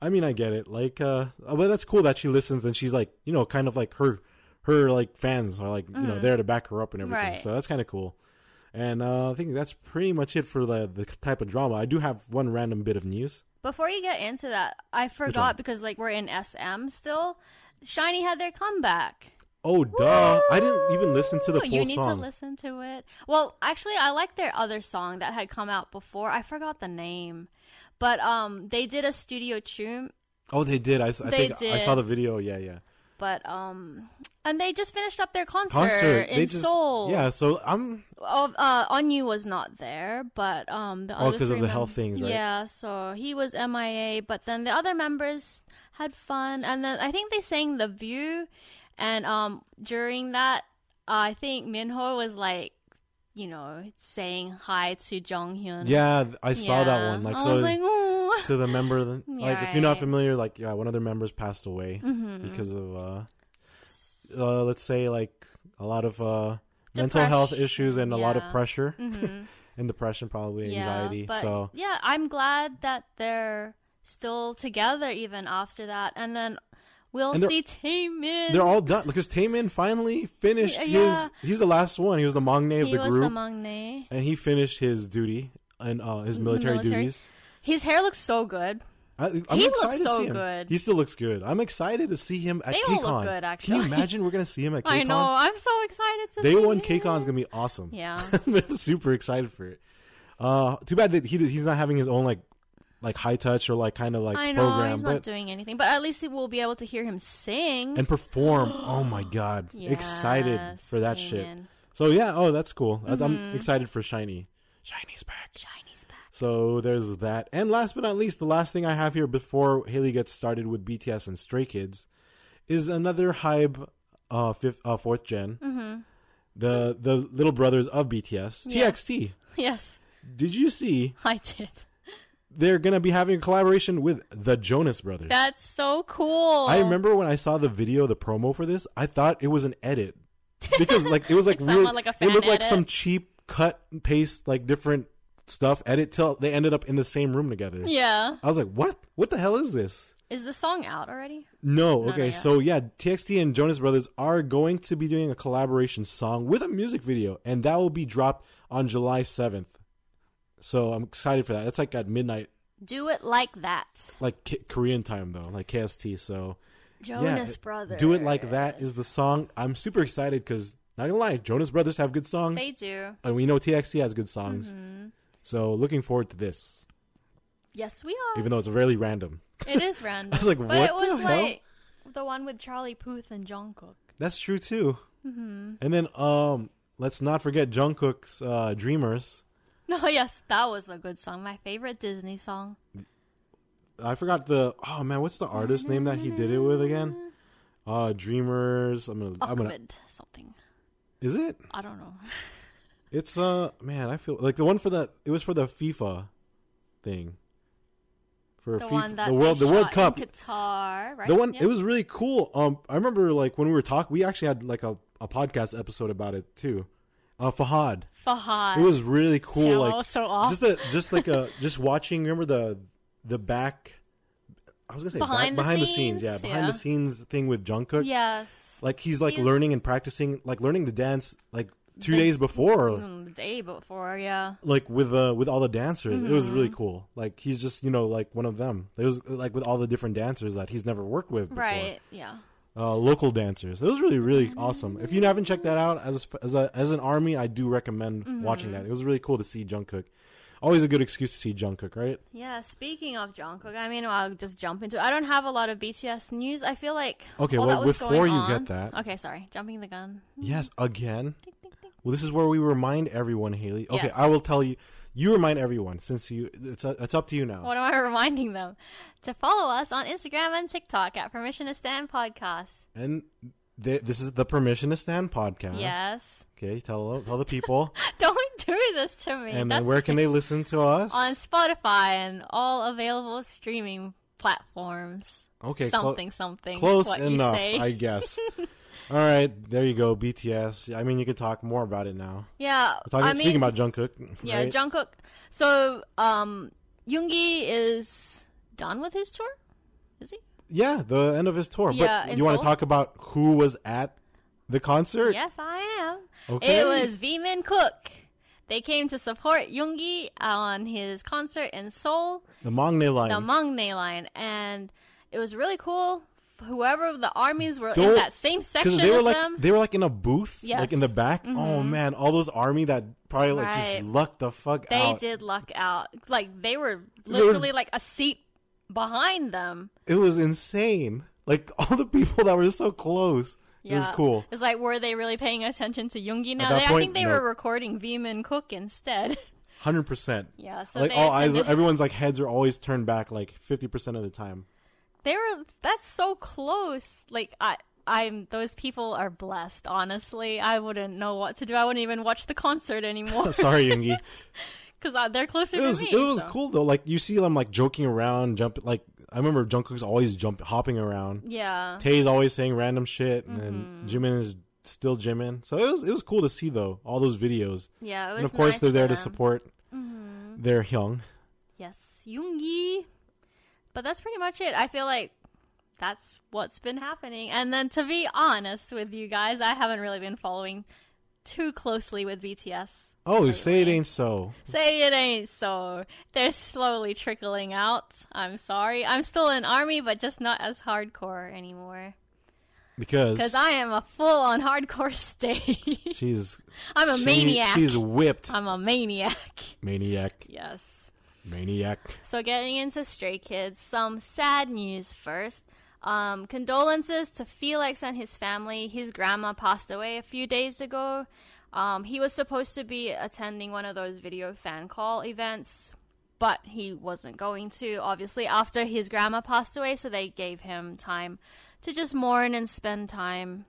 Speaker 1: I mean, I get it. Like, uh, but that's cool that she listens and she's like, you know, kind of like her, her like fans are like, you know, there to back her up and everything.
Speaker 2: Mm-hmm. Right.
Speaker 1: So that's kind of cool. And uh, I think that's pretty much it for the the type of drama. I do have one random bit of news.
Speaker 2: Before you get into that, I forgot because like we're in SM still. SHINee had their comeback.
Speaker 1: Oh, duh! I didn't even listen to the full
Speaker 2: You need
Speaker 1: song.
Speaker 2: to listen to it. Well, actually, I like their other song that had come out before. I forgot the name, but um, they did a studio tune.
Speaker 1: Oh, they did. I
Speaker 2: They
Speaker 1: think I saw the video. Yeah, yeah.
Speaker 2: But um, and they just finished up their concert,
Speaker 1: Concert.
Speaker 2: in
Speaker 1: just
Speaker 2: Seoul.
Speaker 1: yeah. So I'm
Speaker 2: uh, Onew was not there, but um, the other.
Speaker 1: Oh,
Speaker 2: other
Speaker 1: 'cause of the
Speaker 2: mem-
Speaker 1: health things, right?
Speaker 2: Yeah, so he was MIA, but then the other members had fun, and then I think they sang "The View," and um, during that, uh, I think Minho was like, you know, saying hi to Jong Hyun.
Speaker 1: yeah. I saw that one. Like
Speaker 2: I
Speaker 1: so.
Speaker 2: was like, ooh.
Speaker 1: to the member like if you're not familiar like yeah one of their members passed away
Speaker 2: Mm-hmm.
Speaker 1: because of uh, uh let's say like a lot of uh mental health issues and a lot of pressure
Speaker 2: Mhm.
Speaker 1: and depression probably
Speaker 2: yeah,
Speaker 1: anxiety
Speaker 2: but
Speaker 1: so
Speaker 2: yeah, I'm glad that they're still together even after that, and then we'll
Speaker 1: And
Speaker 2: see Taemin.
Speaker 1: they're all done because Taemin finally finished
Speaker 2: Yeah,
Speaker 1: his he's the last one he was the maknae of
Speaker 2: he
Speaker 1: the
Speaker 2: was
Speaker 1: group
Speaker 2: the maknae.
Speaker 1: and he finished his duty and uh his military,
Speaker 2: military.
Speaker 1: duties
Speaker 2: His hair looks so good.
Speaker 1: I, I'm
Speaker 2: He
Speaker 1: excited
Speaker 2: looks
Speaker 1: to
Speaker 2: so
Speaker 1: see him.
Speaker 2: good.
Speaker 1: He still looks good. I'm excited to see him at
Speaker 2: They all
Speaker 1: KCON.
Speaker 2: look good,
Speaker 1: Can
Speaker 2: actually.
Speaker 1: you imagine we're gonna see him at KCON?
Speaker 2: I know. I'm so excited to see him.
Speaker 1: Day one
Speaker 2: him.
Speaker 1: KCON's gonna be awesome.
Speaker 2: Yeah.
Speaker 1: I'm super excited for it. Uh, too bad that he he's not having his own like like high touch or like kind of like
Speaker 2: I know
Speaker 1: program,
Speaker 2: he's
Speaker 1: but
Speaker 2: not doing anything, but at least we'll be able to hear him sing.
Speaker 1: and perform. oh my god, excited for that shit. So yeah, oh that's cool. I- I'm
Speaker 2: Mm-hmm.
Speaker 1: excited for SHINee. SHINee's back.
Speaker 2: SHINee's back.
Speaker 1: So there's that. And last but not least, the last thing I have here before Haley gets started with BTS and Stray Kids is another Hybe uh, fifth, uh fourth general
Speaker 2: Mm-hmm.
Speaker 1: The the little brothers of BTS,
Speaker 2: Yeah.
Speaker 1: TXT.
Speaker 2: Yes,
Speaker 1: Did you see
Speaker 2: I did.
Speaker 1: they're gonna be having a collaboration with the Jonas Brothers?
Speaker 2: That's so cool.
Speaker 1: I remember when I saw the video, the promo for this, I thought it was an edit because like it was like
Speaker 2: Like
Speaker 1: weird.
Speaker 2: like
Speaker 1: it looked like some cheap cut and paste, like different stuff edit till they ended up in the same room together.
Speaker 2: Yeah.
Speaker 1: I was like, what? What the hell is this?
Speaker 2: Is the song out already?
Speaker 1: No,
Speaker 2: No,
Speaker 1: okay,
Speaker 2: no,
Speaker 1: so yeah, TXT and Jonas Brothers are going to be doing a collaboration song with a music video, and that will be dropped on July seventh. So I'm excited for that. It's like at midnight,
Speaker 2: Do it like that.
Speaker 1: like K- Korean time though, like KST. So
Speaker 2: Jonas
Speaker 1: yeah,
Speaker 2: Brothers.
Speaker 1: Do it like that is the song. I'm super excited because not gonna lie, Jonas Brothers have good songs,
Speaker 2: They do.
Speaker 1: and we know TXT has good songs.
Speaker 2: Mm-hmm.
Speaker 1: So looking forward to this,
Speaker 2: Yes, we are.
Speaker 1: even though it's really random.
Speaker 2: It is random.
Speaker 1: I was like,
Speaker 2: but
Speaker 1: what
Speaker 2: it was
Speaker 1: the hell?
Speaker 2: like the one with Charlie Puth and Jungkook.
Speaker 1: That's true too.
Speaker 2: Mm-hmm.
Speaker 1: And then um, let's not forget Jungkook's uh, "Dreamers."
Speaker 2: Oh yes, that was a good song. My favorite Disney song.
Speaker 1: I forgot the oh man, what's the artist name that he did it with again? Uh, Dreamers. I'm gonna. I'm gonna.
Speaker 2: Ahmed something.
Speaker 1: Is it?
Speaker 2: I don't know.
Speaker 1: It's uh man, I feel like the one for the. It was for the FIFA thing. For
Speaker 2: The
Speaker 1: FIFA, the world, the World Cup.
Speaker 2: Qatar, right?
Speaker 1: The one
Speaker 2: Yeah.
Speaker 1: it was really cool. Um, I remember like when we were talking, we actually had like a, a podcast episode about it too. Uh, Fahad.
Speaker 2: Fahad.
Speaker 1: It was really cool.
Speaker 2: Yeah,
Speaker 1: like
Speaker 2: so awesome.
Speaker 1: just the just like a just watching. Remember the the back I was gonna say
Speaker 2: Behind the
Speaker 1: behind the scenes,
Speaker 2: scenes,
Speaker 1: yeah, behind
Speaker 2: yeah.
Speaker 1: the scenes thing with Jungkook.
Speaker 2: Yes.
Speaker 1: Like he's like
Speaker 2: He is-
Speaker 1: learning and practicing, like learning the dance like two
Speaker 2: The-
Speaker 1: days before,
Speaker 2: Mm, the day before, yeah.
Speaker 1: like with uh with all the dancers. It was
Speaker 2: Mm-hmm.
Speaker 1: really cool. Like he's just you know like one of them. It was like with all the different dancers that he's never worked with before.
Speaker 2: Right. Yeah.
Speaker 1: uh, local dancers. It was really, really awesome. If you haven't checked that out as as a, as an army, I do recommend
Speaker 2: Mm-hmm.
Speaker 1: watching that. It was really cool to see Jungkook. Always a good excuse to see Jungkook, right?
Speaker 2: Yeah, speaking of Jungkook, I mean, I'll just jump into. It. I don't have a lot of BTS news. I feel like
Speaker 1: Okay, well, before you
Speaker 2: on-
Speaker 1: get that-
Speaker 2: Okay, sorry, jumping the gun.
Speaker 1: Yes, again. Well, this is where we remind everyone, Haley. Okay,
Speaker 2: Yes.
Speaker 1: I will tell you. You remind everyone since you. It's uh, it's up to you now.
Speaker 2: What am I reminding them? To follow us on Instagram and TikTok at Permission to Stan Podcast.
Speaker 1: And th- this is the Permission to Stan podcast.
Speaker 2: Yes.
Speaker 1: Okay, tell tell the people.
Speaker 2: Don't do this to me.
Speaker 1: and
Speaker 2: That's
Speaker 1: then where can they listen to us?
Speaker 2: on Spotify and all available streaming platforms.
Speaker 1: Okay,
Speaker 2: something, something.
Speaker 1: Close
Speaker 2: what you
Speaker 1: enough. I guess. All right, there you go. BTS. I mean, you can talk more about it now.
Speaker 2: Yeah,
Speaker 1: Talking,
Speaker 2: I mean,
Speaker 1: speaking about Jungkook.
Speaker 2: yeah,
Speaker 1: right?
Speaker 2: Jungkook. So, um, Yoongi is done with his tour. Is he?
Speaker 1: yeah, the end of his tour.
Speaker 2: Yeah,
Speaker 1: but you want to talk about who was at the concert?
Speaker 2: Yes, I am.
Speaker 1: Okay.
Speaker 2: It was VMinKook. They came to support Yoongi on his concert in Seoul,
Speaker 1: the maknae line.
Speaker 2: the maknae line, and it was really cool. Whoever the armies were in that same section
Speaker 1: they were like
Speaker 2: them.
Speaker 1: they were like in a booth, like
Speaker 2: Yes. Mm-hmm.
Speaker 1: in the back. Oh man, all those army that probably like just lucked the fuck
Speaker 2: They
Speaker 1: out.
Speaker 2: They did luck out. Like they were
Speaker 1: were-
Speaker 2: literally like a seat behind them.
Speaker 1: It was insane. Like all the people that were so close. It was cool.
Speaker 2: It's like were they really paying attention to Yoongi now? They, I think they
Speaker 1: no.
Speaker 2: were recording VMinKook instead.
Speaker 1: Hundred percent.
Speaker 2: yeah, so
Speaker 1: Like
Speaker 2: they
Speaker 1: all eyes, are, everyone's like heads are always turned back like fifty percent of the time.
Speaker 2: They were that's so close. Like I I'm those people are blessed, honestly. I wouldn't know what to do. I wouldn't even watch the concert anymore
Speaker 1: Sorry, Yoongi.
Speaker 2: cuz uh, they're closer
Speaker 1: it
Speaker 2: to
Speaker 1: was
Speaker 2: me.
Speaker 1: it was
Speaker 2: so.
Speaker 1: cool though. Like you see them like joking around, jumping. Like I remember Jungkook's always jump hopping around.
Speaker 2: Yeah.
Speaker 1: Tae's always saying random shit, and
Speaker 2: Mm-hmm.
Speaker 1: then Jimin is still Jimin. So it was it was cool to see though all those videos,
Speaker 2: Yeah, it was
Speaker 1: and of course
Speaker 2: nice
Speaker 1: they're there to
Speaker 2: them. Mm-hmm.
Speaker 1: support their Hyung.
Speaker 2: Yes, Yoongi. But that's pretty much it. I feel like that's what's been happening. And then to be honest with you guys, I haven't really been following too closely with BTS.
Speaker 1: Oh, say it ain't so.
Speaker 2: Say it ain't so. They're slowly trickling out. I'm sorry. I'm still in army, but just not as hardcore anymore.
Speaker 1: Because
Speaker 2: Because I am a full on hardcore stage.
Speaker 1: she's
Speaker 2: I'm a
Speaker 1: she-
Speaker 2: maniac.
Speaker 1: She's whipped.
Speaker 2: I'm a maniac.
Speaker 1: maniac,
Speaker 2: Yes.
Speaker 1: Maniac.
Speaker 2: So getting into Stray Kids, some sad news first. Um, condolences to Felix and his family. His grandma passed away a few days ago. Um, he was supposed to be attending one of those video fan call events, but he wasn't going to, obviously, after his grandma passed away, so they gave him time to just mourn and spend time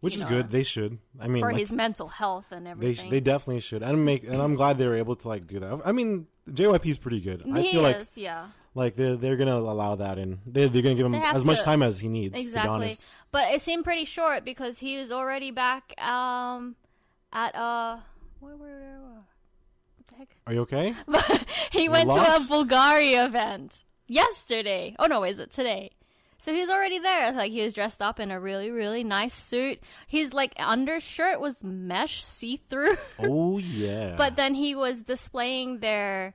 Speaker 1: Which is
Speaker 2: know,
Speaker 1: good. They should. I mean,
Speaker 2: for
Speaker 1: like,
Speaker 2: his mental health and everything.
Speaker 1: they they definitely should. And make and I'm glad they were able to like do that. I mean, JYP's pretty good. I
Speaker 2: he
Speaker 1: feel like
Speaker 2: yeah.
Speaker 1: like they're they're gonna allow that in. They're they're gonna give him as much time as he needs. To
Speaker 2: Exactly. But it seemed pretty short because he was already back um at uh where where where, where? What the heck?
Speaker 1: Are you okay?
Speaker 2: he went to a
Speaker 1: lost?
Speaker 2: Bulgari event yesterday. Oh no, is it today? So he was already there. Like he was dressed up in a really really nice suit. His like undershirt was mesh see through.
Speaker 1: Oh yeah.
Speaker 2: but then he was displaying their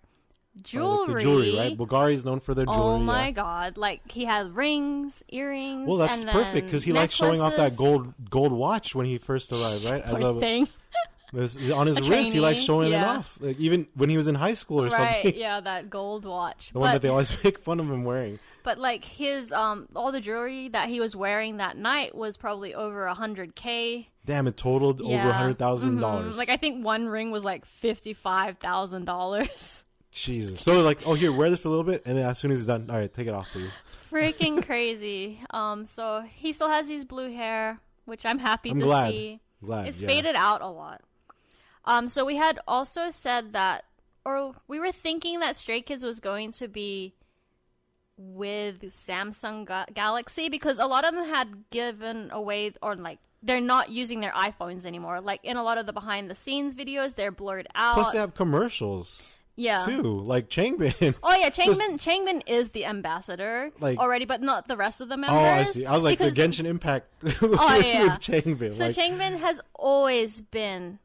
Speaker 1: Oh, like
Speaker 2: jewelry.
Speaker 1: the jewelry, right? Bulgari is known for their jewelry.
Speaker 2: Oh my
Speaker 1: yeah.
Speaker 2: god! Like he had rings, earrings.
Speaker 1: Well, that's perfect because he likes showing off that gold gold watch when he first arrived, right? As a
Speaker 2: thing.
Speaker 1: this, on his
Speaker 2: A
Speaker 1: wrist, he likes
Speaker 2: trainee,
Speaker 1: showing it off. Like even when he was in high school or
Speaker 2: right?
Speaker 1: something,
Speaker 2: Yeah, that gold watch.
Speaker 1: the one that they always make fun of him wearing.
Speaker 2: But like his um, all the jewelry that he was wearing that night was probably over a hundred k.
Speaker 1: Damn, it totaled over a hundred thousand dollars.
Speaker 2: Like I think one ring was like fifty five thousand dollars.
Speaker 1: Jesus. So like, oh here, wear this for a little bit, and then as soon as he's done, all right, take it off, please.
Speaker 2: Freaking crazy. Um, so he still has these blue hair, which I'm happy
Speaker 1: I'm
Speaker 2: to
Speaker 1: glad.
Speaker 2: see.
Speaker 1: Glad.
Speaker 2: It's
Speaker 1: yeah.
Speaker 2: faded out a lot. Um, so we had also said that, or we were thinking that Stray Kids was going to be with Samsung Ga- Galaxy because a lot of them had given away or like they're not using their iPhones anymore. Like in a lot of the behind the scenes videos, they're blurred out.
Speaker 1: Plus, they have commercials.
Speaker 2: Yeah.
Speaker 1: too, like Changbin.
Speaker 2: Oh yeah, Changbin Changbin is the ambassador
Speaker 1: Like-
Speaker 2: already, but not the rest of the members.
Speaker 1: oh, I see. I was like
Speaker 2: because-
Speaker 1: the Genshin Impact with,
Speaker 2: Oh, yeah.
Speaker 1: with Changbin.
Speaker 2: So
Speaker 1: like,
Speaker 2: Changbin has always been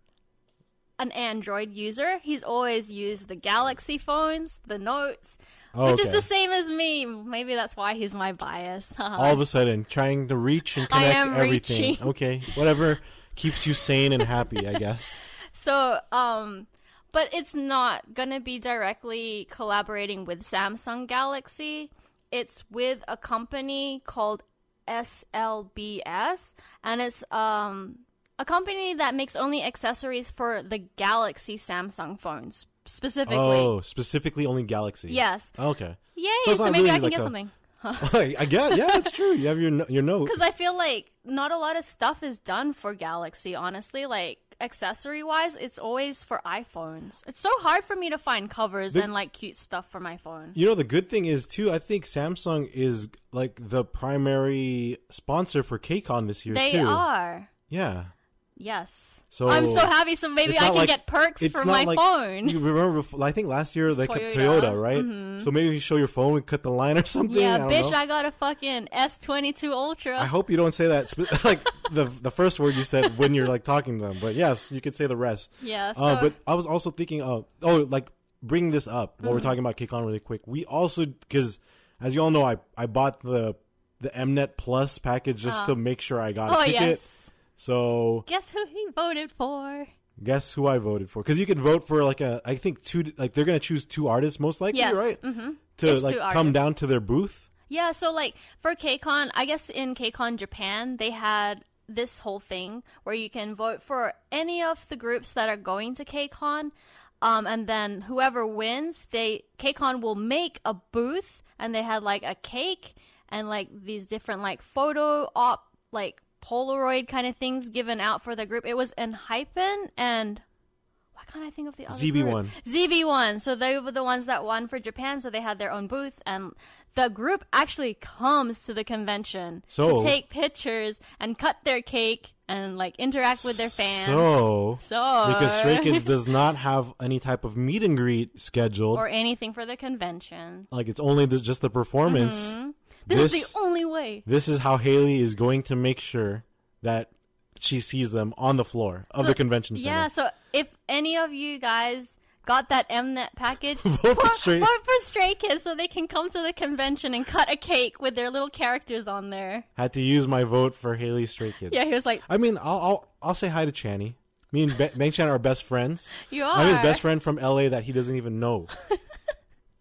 Speaker 2: an Android user. He's always used the Galaxy phones, the Notes,
Speaker 1: oh,
Speaker 2: which is the same as me. Maybe that's why he's my bias.
Speaker 1: all of a sudden trying to reach and
Speaker 2: I
Speaker 1: connect
Speaker 2: am
Speaker 1: everything.
Speaker 2: reaching.
Speaker 1: Okay, whatever keeps you sane and happy, I guess.
Speaker 2: So, um, but it's not gonna be directly collaborating with Samsung Galaxy. It's with a company called SLBS, and it's um a company that makes only accessories for the Galaxy Samsung phones specifically.
Speaker 1: Oh, specifically only Galaxy.
Speaker 2: Yes.
Speaker 1: Oh, okay.
Speaker 2: Yay!
Speaker 1: So
Speaker 2: So, maybe
Speaker 1: really
Speaker 2: I can
Speaker 1: like
Speaker 2: get
Speaker 1: a-
Speaker 2: something.
Speaker 1: I guess. Yeah, that's true. You have your your note.
Speaker 2: Because I feel like not a lot of stuff is done for Galaxy, honestly. Like, accessory wise, it's always for iPhones. It's so hard for me to find covers
Speaker 1: The-
Speaker 2: and, like, cute stuff for my phone.
Speaker 1: You know the good thing is too. I think Samsung is like the primary sponsor for KCON this year
Speaker 2: They
Speaker 1: too.
Speaker 2: are.
Speaker 1: Yeah.
Speaker 2: Yes.
Speaker 1: So
Speaker 2: I'm so happy, so maybe I can
Speaker 1: like-
Speaker 2: get perks
Speaker 1: it's
Speaker 2: for
Speaker 1: not
Speaker 2: my
Speaker 1: like-
Speaker 2: phone.
Speaker 1: You remember? I think last year like a
Speaker 2: Toyota.
Speaker 1: Toyota, right? So maybe you show your phone and cut the line or something.
Speaker 2: yeah,
Speaker 1: I
Speaker 2: bitch,
Speaker 1: know.
Speaker 2: I got a fucking S22 Ultra.
Speaker 1: I hope you don't say that. like the the first word you said when you're like talking to them. But yes, you could say the rest.
Speaker 2: yeah, so.
Speaker 1: Uh, but I was also thinking, uh, oh, like bring this up while
Speaker 2: Mm-hmm.
Speaker 1: we're talking about KCON really quick. We also, because as you all know, I I bought the the Mnet Plus package just to make sure I got a
Speaker 2: oh,
Speaker 1: ticket.
Speaker 2: yes.
Speaker 1: So
Speaker 2: Guess who he voted for?
Speaker 1: guess who I voted for? Because you can vote for like a, I think two, like they're gonna choose two artists most likely,
Speaker 2: Yes.
Speaker 1: right?
Speaker 2: hmm
Speaker 1: To
Speaker 2: It's
Speaker 1: like come
Speaker 2: artists.
Speaker 1: down to their booth.
Speaker 2: Yeah, so like for KCON, I guess in KCON Japan, they had this whole thing where you can vote for any of the groups that are going to KCON, um, and then whoever wins, they KCON will make a booth, and they had like a cake and like these different like photo op like Polaroid kind of things given out for the group. It was Enhypen and. Why can't I think of the other group?
Speaker 1: ZB1.
Speaker 2: ZB1. So they were the ones that won for Japan, so they had their own booth, and the group actually comes to the convention
Speaker 1: So-
Speaker 2: to take pictures and cut their cake and like interact with their fans.
Speaker 1: So
Speaker 2: So
Speaker 1: because Stray Kids does not have any type of meet and greet scheduled.
Speaker 2: or anything for the convention.
Speaker 1: like it's only the, just the performance.
Speaker 2: Mm-hmm. This, is the only way.
Speaker 1: this is how Haley is going to make sure that she sees them on the floor of
Speaker 2: So-
Speaker 1: the convention center.
Speaker 2: Yeah, so if any of you guys got that Mnet package,
Speaker 1: Vote for Stray-
Speaker 2: vote for Stray Kids so they can come to the convention and cut a cake with their little characters on there.
Speaker 1: Had to use my vote for Haley Stray Kids.
Speaker 2: Yeah, he was like,
Speaker 1: I mean, I'll I'll, I'll say hi to Channy. Me and Be- Bang Chan are best friends.
Speaker 2: "You are."
Speaker 1: I'm his best friend from LA that he doesn't even know.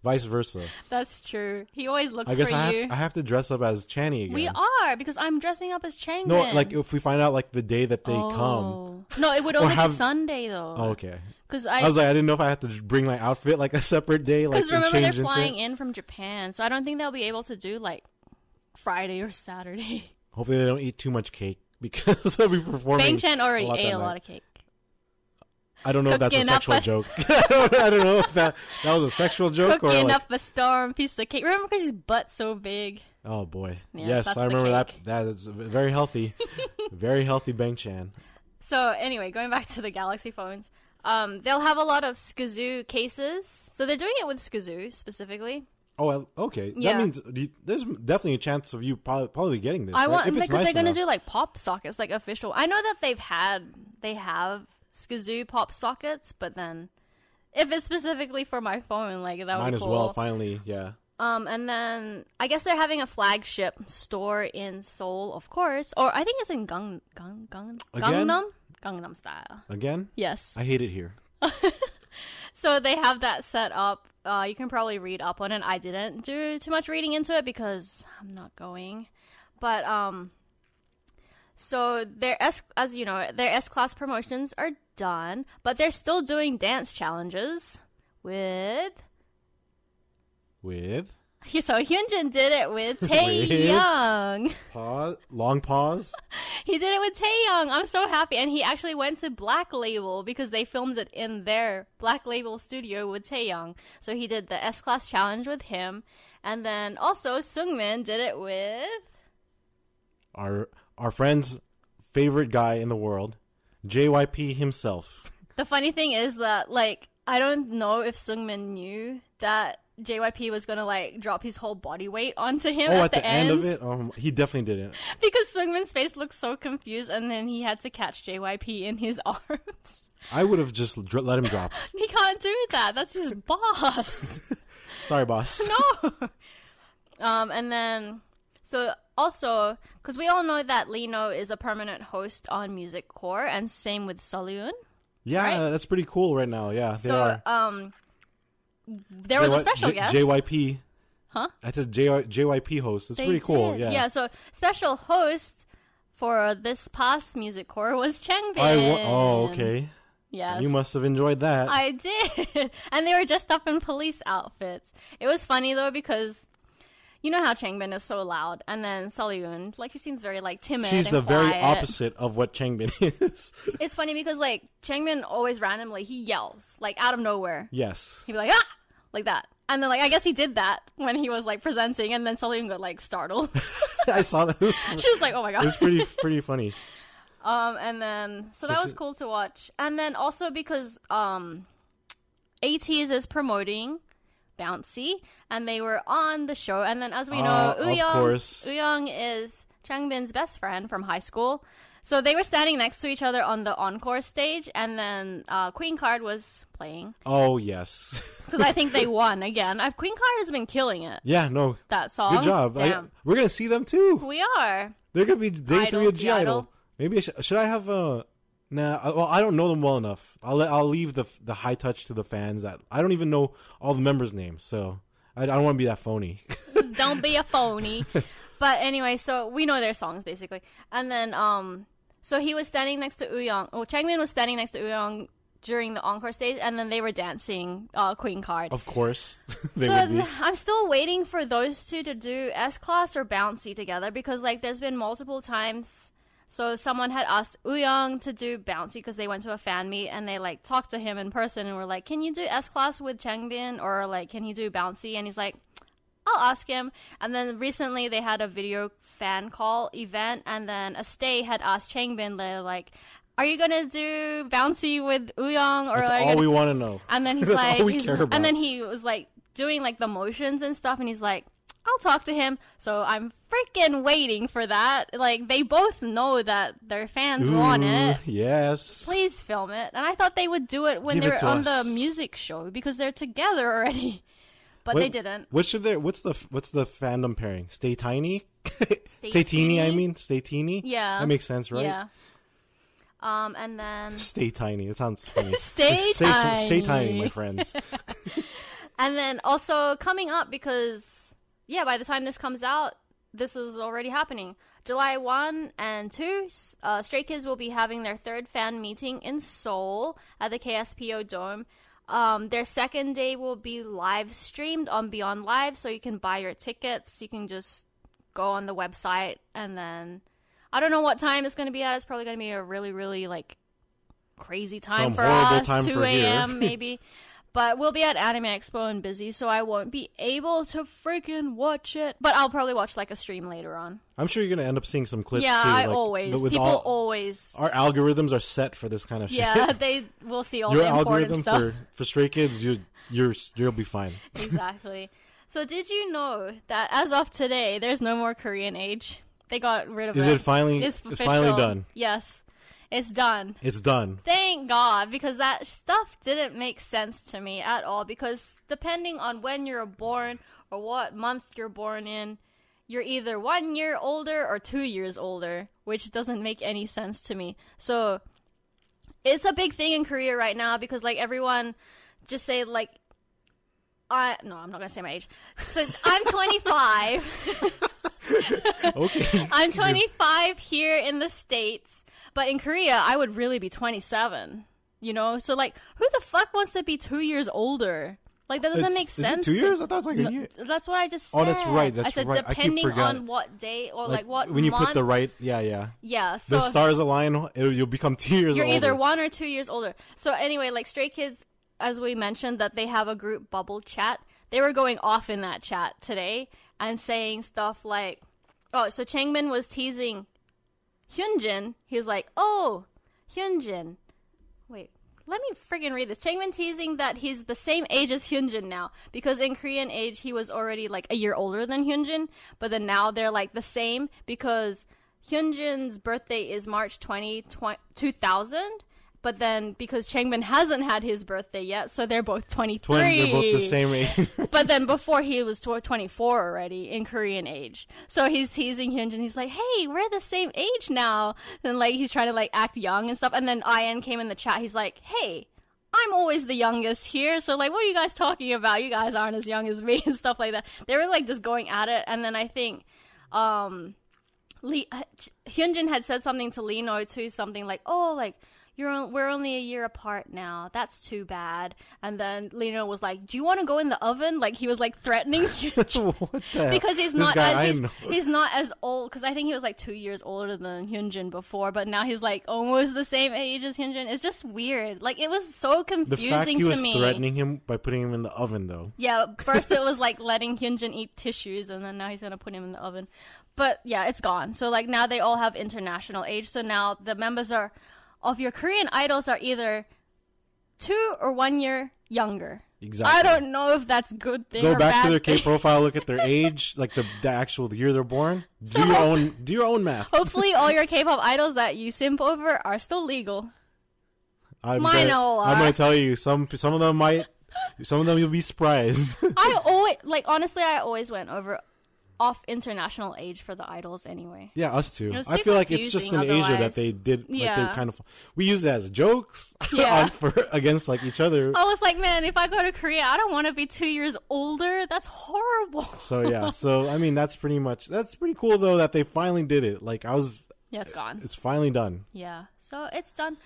Speaker 1: Vice versa.
Speaker 2: That's true. He always looks
Speaker 1: I guess I
Speaker 2: you.
Speaker 1: have, I have to dress up as Channy again.
Speaker 2: We are because I'm dressing up as Changbin.
Speaker 1: No, like if we find out like the day that they oh. come.
Speaker 2: Oh. No, it would only
Speaker 1: have-
Speaker 2: be Sunday though.
Speaker 1: Oh, okay.
Speaker 2: Because
Speaker 1: I
Speaker 2: I
Speaker 1: was like, I didn't know if I had to bring my outfit like a separate day, like
Speaker 2: because remember they're flying
Speaker 1: it.
Speaker 2: in from Japan, so I don't think they'll be able to do like Friday or Saturday.
Speaker 1: Hopefully, they don't eat too much cake because they'll be performing.
Speaker 2: Bang Chan already
Speaker 1: lot
Speaker 2: ate a lot of cake.
Speaker 1: I don't know if that's a sexual
Speaker 2: a-
Speaker 1: joke. I, don't, I don't know if that that was a sexual joke or
Speaker 2: Cooking
Speaker 1: like.
Speaker 2: up a storm piece of cake. Remember because his butt's so big.
Speaker 1: Oh boy,
Speaker 2: Yeah,
Speaker 1: yes, I remember that. That is very healthy, very healthy. Bang Chan.
Speaker 2: So anyway, going back to the Galaxy phones, um, they'll have a lot of SKZoo cases. So they're doing it with SKZoo specifically.
Speaker 1: Oh, okay.
Speaker 2: Yeah.
Speaker 1: That means there's definitely a chance of you probably, probably getting this.
Speaker 2: I
Speaker 1: right?
Speaker 2: want because
Speaker 1: nice
Speaker 2: they're gonna do like pop sockets, like official. I know that they've had they have SKZoo pop sockets, but then if it's specifically for my phone, like that would
Speaker 1: Mine
Speaker 2: be
Speaker 1: as well. Finally, yeah.
Speaker 2: Um, and then I guess they're having a flagship store in Seoul, of course, or I think it's in Gang Gang Gang
Speaker 1: Again?
Speaker 2: Gangnam Gangnam style.
Speaker 1: Again,
Speaker 2: Yes.
Speaker 1: I hate it here.
Speaker 2: So they have that set up. Uh, you can probably read up on it. I didn't do too much reading into it because I'm not going. But um, so their S, as you know, their S class promotions are done, but they're still doing dance challenges with.
Speaker 1: With
Speaker 2: So Hyunjin did it with Tae
Speaker 1: With?
Speaker 2: Young.
Speaker 1: pause, long pause.
Speaker 2: He did it with Taeyang. I'm so happy, and he actually went to Black Label because they filmed it in their Black Label studio with Taeyang. So he did the S Class challenge with him, and then also Seungmin did it with.
Speaker 1: Our our friend's favorite guy in the world, JYP himself.
Speaker 2: The funny thing is that like I don't know if Seungmin knew that JYP was gonna like drop his whole body weight onto him
Speaker 1: Oh,
Speaker 2: at,
Speaker 1: at the end of it, um, he definitely didn't.
Speaker 2: because Seungmin's face looked so confused, and then he had to catch JYP in his arms.
Speaker 1: I would have just dr- let him drop.
Speaker 2: he can't do that. That's his boss.
Speaker 1: Sorry, boss.
Speaker 2: no. Um, and then so also because we all know that Lee Know is a permanent host on Music Core, and same with Sullyoon.
Speaker 1: Yeah,
Speaker 2: Right?
Speaker 1: that's pretty cool right now. Yeah, they
Speaker 2: So
Speaker 1: are.
Speaker 2: um, there was a special
Speaker 1: J-
Speaker 2: guest.
Speaker 1: JYP.
Speaker 2: Huh?
Speaker 1: That's said J- JYP host. That's
Speaker 2: They
Speaker 1: pretty cool.
Speaker 2: did.
Speaker 1: Yeah.
Speaker 2: Yeah. So special host for this past music core was Changbin.
Speaker 1: Wa- oh, okay.
Speaker 2: Yes.
Speaker 1: You must have enjoyed that.
Speaker 2: I did. and they were dressed up in police outfits. It was funny though because you know how Changbin is so loud, and then Sullyoon, like she seems very like timid.
Speaker 1: She's the very opposite of what Changbin is.
Speaker 2: It's funny because like Changbin always randomly he yells like out of nowhere.
Speaker 1: yes.
Speaker 2: He'd be like ah like that, and then like I guess he did that when he was like presenting, and then Sullyoon got like startled.
Speaker 1: I saw that. Was,
Speaker 2: she was like, oh my god.
Speaker 1: it was pretty pretty funny.
Speaker 2: Um, and then so,
Speaker 1: So
Speaker 2: that was
Speaker 1: she-
Speaker 2: cool to watch. And then also because um, ATEEZ is promoting Bouncy, and they were on the show. And then as we know,
Speaker 1: Uh, of
Speaker 2: Wooyoung is Changbin's best friend from high school. So they were standing next to each other on the encore stage, and then uh, Queen Card was playing
Speaker 1: Oh yes.
Speaker 2: because I think they won again. Uh, Queen Card has been killing it.
Speaker 1: yeah. No.
Speaker 2: That song.
Speaker 1: Good job. I- we're gonna see them too.
Speaker 2: we are.
Speaker 1: They're gonna be day
Speaker 2: Idol,
Speaker 1: three of
Speaker 2: (G)I-DLE.
Speaker 1: Idol. Maybe I should, should I have a. Nah, I- well, I don't know them well enough. I'll let, I'll leave the the high touch to the fans. That I don't even know all the members' names, so I, I don't want to be that phony.
Speaker 2: don't be a phony. but anyway, so we know their songs basically. And then um so he was standing next to Wooyoung. Oh, Changbin was standing next to Wooyoung during the encore stage and then they were dancing uh Queen Card.
Speaker 1: of course,
Speaker 2: so. I'm still waiting for those two to do S class or bouncy together because like there's been multiple times so someone had asked Wooyoung to do bouncy because they went to a fan meet and they like talked to him in person and were like, "Can you do S class with Changbin or like can he do bouncy?" And he's like, I'll ask him. And then recently they had a video fan call event, and then a stay had asked Changbin, like, "Are you gonna do bouncy with Wooyoung or
Speaker 1: That's all
Speaker 2: gonna
Speaker 1: we want to know.
Speaker 2: and then he's like, he's-
Speaker 1: care about.
Speaker 2: and then he was like doing like the motions and stuff, and he's like, I'll talk to him. So I'm freaking waiting for that. Like they both know that their fans want it.
Speaker 1: Yes.
Speaker 2: Please film it. And I thought they would do it when
Speaker 1: Give
Speaker 2: they were on
Speaker 1: us.
Speaker 2: the music show because they're together already. But
Speaker 1: What-
Speaker 2: they didn't.
Speaker 1: What should there? What's the what's the fandom pairing? Stay tiny.
Speaker 2: Stay
Speaker 1: Stay teeny. I mean, stay teeny.
Speaker 2: Yeah.
Speaker 1: that makes sense, right?
Speaker 2: Yeah. Um, and then
Speaker 1: Stay tiny. It sounds funny.
Speaker 2: Stay
Speaker 1: stay, Stay tiny,
Speaker 2: tiny.
Speaker 1: my friends.
Speaker 2: And then also coming up because yeah, by the time this comes out, this is already happening. July 1 and 2, uh, Stray Kids will be having their third fan meeting in Seoul at the KSPO Dome. Um, their second day will be live streamed on Beyond Live, so you can buy your tickets. You can just go on the website and then I don't know what time it's going to be at. It's probably going to be a really, really like crazy time
Speaker 1: Some
Speaker 2: for us,
Speaker 1: time
Speaker 2: 2 a.m. maybe. But we'll be at Anime Expo and busy, so I won't be able to freaking watch it. But I'll probably watch like a stream later on.
Speaker 1: I'm sure you're gonna end up seeing some clips
Speaker 2: yeah,
Speaker 1: too.
Speaker 2: I
Speaker 1: like,
Speaker 2: always. People
Speaker 1: all-
Speaker 2: always.
Speaker 1: our algorithms are set for this kind of shit.
Speaker 2: Yeah, they will see all
Speaker 1: Your
Speaker 2: the important
Speaker 1: algorithm
Speaker 2: stuff.
Speaker 1: for for Stray Kids, you you're you'll be fine.
Speaker 2: exactly. So did you know that as of today, there's no more Korean age? They got rid of
Speaker 1: Is
Speaker 2: it.
Speaker 1: it finally?
Speaker 2: It's,
Speaker 1: It's finally done.
Speaker 2: Yes, it's done.
Speaker 1: It's done.
Speaker 2: Thank God, because that stuff didn't make sense to me at all. Because depending on when you're born or what month you're born in, you're either one year older or two years older, which doesn't make any sense to me. So it's a big thing in Korea right now because like everyone just say like I no, I'm not gonna say my age. So I'm 25.
Speaker 1: Okay.
Speaker 2: I'm 25 here in the States, but in Korea, I would really be 27. You know? So, like, who the fuck wants to be two years older? Like, that doesn't
Speaker 1: It's-
Speaker 2: make
Speaker 1: is it
Speaker 2: sense.
Speaker 1: two years? I thought it was like a year.
Speaker 2: That's what I just said.
Speaker 1: Oh, that's right, that's
Speaker 2: I said
Speaker 1: right. I keep
Speaker 2: depending on what day or like, what
Speaker 1: when you
Speaker 2: month.
Speaker 1: put the right, yeah, yeah.
Speaker 2: yeah, so
Speaker 1: The stars align, it'll, you'll become two years
Speaker 2: you're
Speaker 1: older.
Speaker 2: either one or two years older. So anyway, like Stray Kids, as we mentioned, that they have a group bubble chat. They were going off in that chat today and saying stuff like, "Oh, so Changbin was teasing Hyunjin. He was like, "Oh, Hyunjin, wait, let me friggin' read this. Changbin teasing that he's the same age as Hyunjin now because in Korean age he was already like a year older than Hyunjin, but then now they're like the same because Hyunjin's birthday is March 20, 2000 but then because Changbin hasn't had his birthday yet, so they're both 23.
Speaker 1: Twin, they're both the same age.
Speaker 2: but then before he was 24 already in Korean age. So he's teasing Hyunjin. He's like, hey, we're the same age now. And like he's trying to like act young and stuff. And then I.N came in the chat. He's like, hey, I'm always the youngest here. So like, what are you guys talking about? You guys aren't as young as me and stuff like that. They were like just going at it. And then I think, um, Lee, Hyunjin had said something to Lee Know too, something like, "Oh, like you're we're only a year apart now. That's too bad." And then Lee Know was like, "Do you want to go in the oven?" Like he was like threatening because he's not as, he's, he's, not as old. Because I think he was like two years older than Hyunjin before, but now he's like almost the same age as Hyunjin. It's just weird. Like it was so confusing
Speaker 1: the fact he
Speaker 2: to
Speaker 1: was
Speaker 2: me.
Speaker 1: Threatening him by putting him in the oven, though.
Speaker 2: Yeah, first it was like letting Hyunjin eat tissues, and then now he's gonna put him in the oven. But yeah, it's gone. So like now they all have international age. So now the members are of your Korean idols are either two or one year younger.
Speaker 1: Exactly.
Speaker 2: I don't know if that's good thing.
Speaker 1: Go back to their K profile, look at their age, like the, the actual year they're born. Do
Speaker 2: So-
Speaker 1: your own do your own math.
Speaker 2: Hopefully, all your K-pop idols that you simp over are still legal.
Speaker 1: I'm
Speaker 2: Mine
Speaker 1: gonna,
Speaker 2: all
Speaker 1: I'm gonna tell you some some of them might some of them you'll be surprised.
Speaker 2: I always like honestly, I always went over off international age for the idols anyway.
Speaker 1: yeah, us too. I feel like it's just in
Speaker 2: confusing
Speaker 1: Asia that they did like
Speaker 2: Yeah.
Speaker 1: they're kind of we use it as jokes
Speaker 2: Yeah.
Speaker 1: on, for against like each other.
Speaker 2: I was like, man, if I go to Korea, I don't want to be two years older. That's horrible.
Speaker 1: So yeah, so I mean that's pretty much that's pretty cool though that they finally did it. Like I was,
Speaker 2: Yeah, it's gone.
Speaker 1: it's finally done,
Speaker 2: Yeah, so it's done.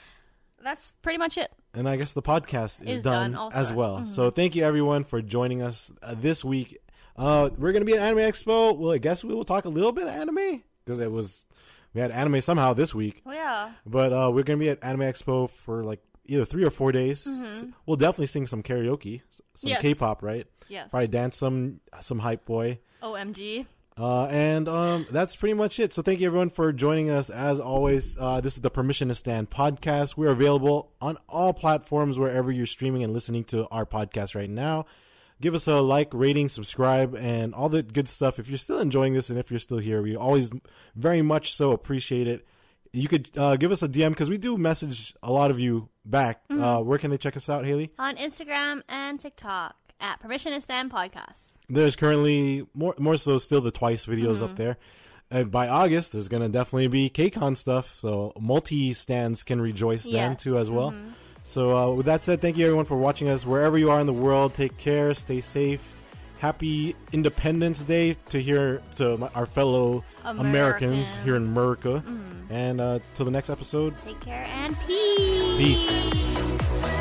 Speaker 2: That's pretty much it.
Speaker 1: and I guess the podcast is,
Speaker 2: Is
Speaker 1: done,
Speaker 2: done
Speaker 1: as well. So thank you everyone for joining us uh, this week. Uh, we're gonna be at Anime Expo. Well, I guess we will talk a little bit of anime because it was we had anime somehow this week,
Speaker 2: Well, yeah.
Speaker 1: but uh, we're gonna be at Anime Expo for like either three or four days. S- We'll definitely sing some karaoke, some
Speaker 2: Mm-hmm. Yes.
Speaker 1: K-pop, right?
Speaker 2: Yes.
Speaker 1: Probably dance some some hype boy.
Speaker 2: OMG.
Speaker 1: Uh, and um, that's pretty much it. So thank you everyone for joining us. As always, uh, this is the Permission to Stan podcast. We're available on all platforms wherever you're streaming and listening to our podcast right now. Give us a like, rating, subscribe, and all the good stuff. If you're still enjoying this and if you're still here, we always very much so appreciate it. You could uh, give us a DM because we do message a lot of you back. Uh, where can they check us out, Haley?
Speaker 2: On Instagram and TikTok at Permission to Stan Podcast.
Speaker 1: There's currently more more so still the TWICE videos up there. And by August, there's gonna definitely be KCON stuff, so multi stans can rejoice then too as well. So uh, with that said, thank you everyone for watching us wherever you are in the world. Take care, stay safe. Happy Independence Day to here to my, our fellow Americans, here in America. And uh, till the next episode,
Speaker 2: Take care and peace.
Speaker 1: peace.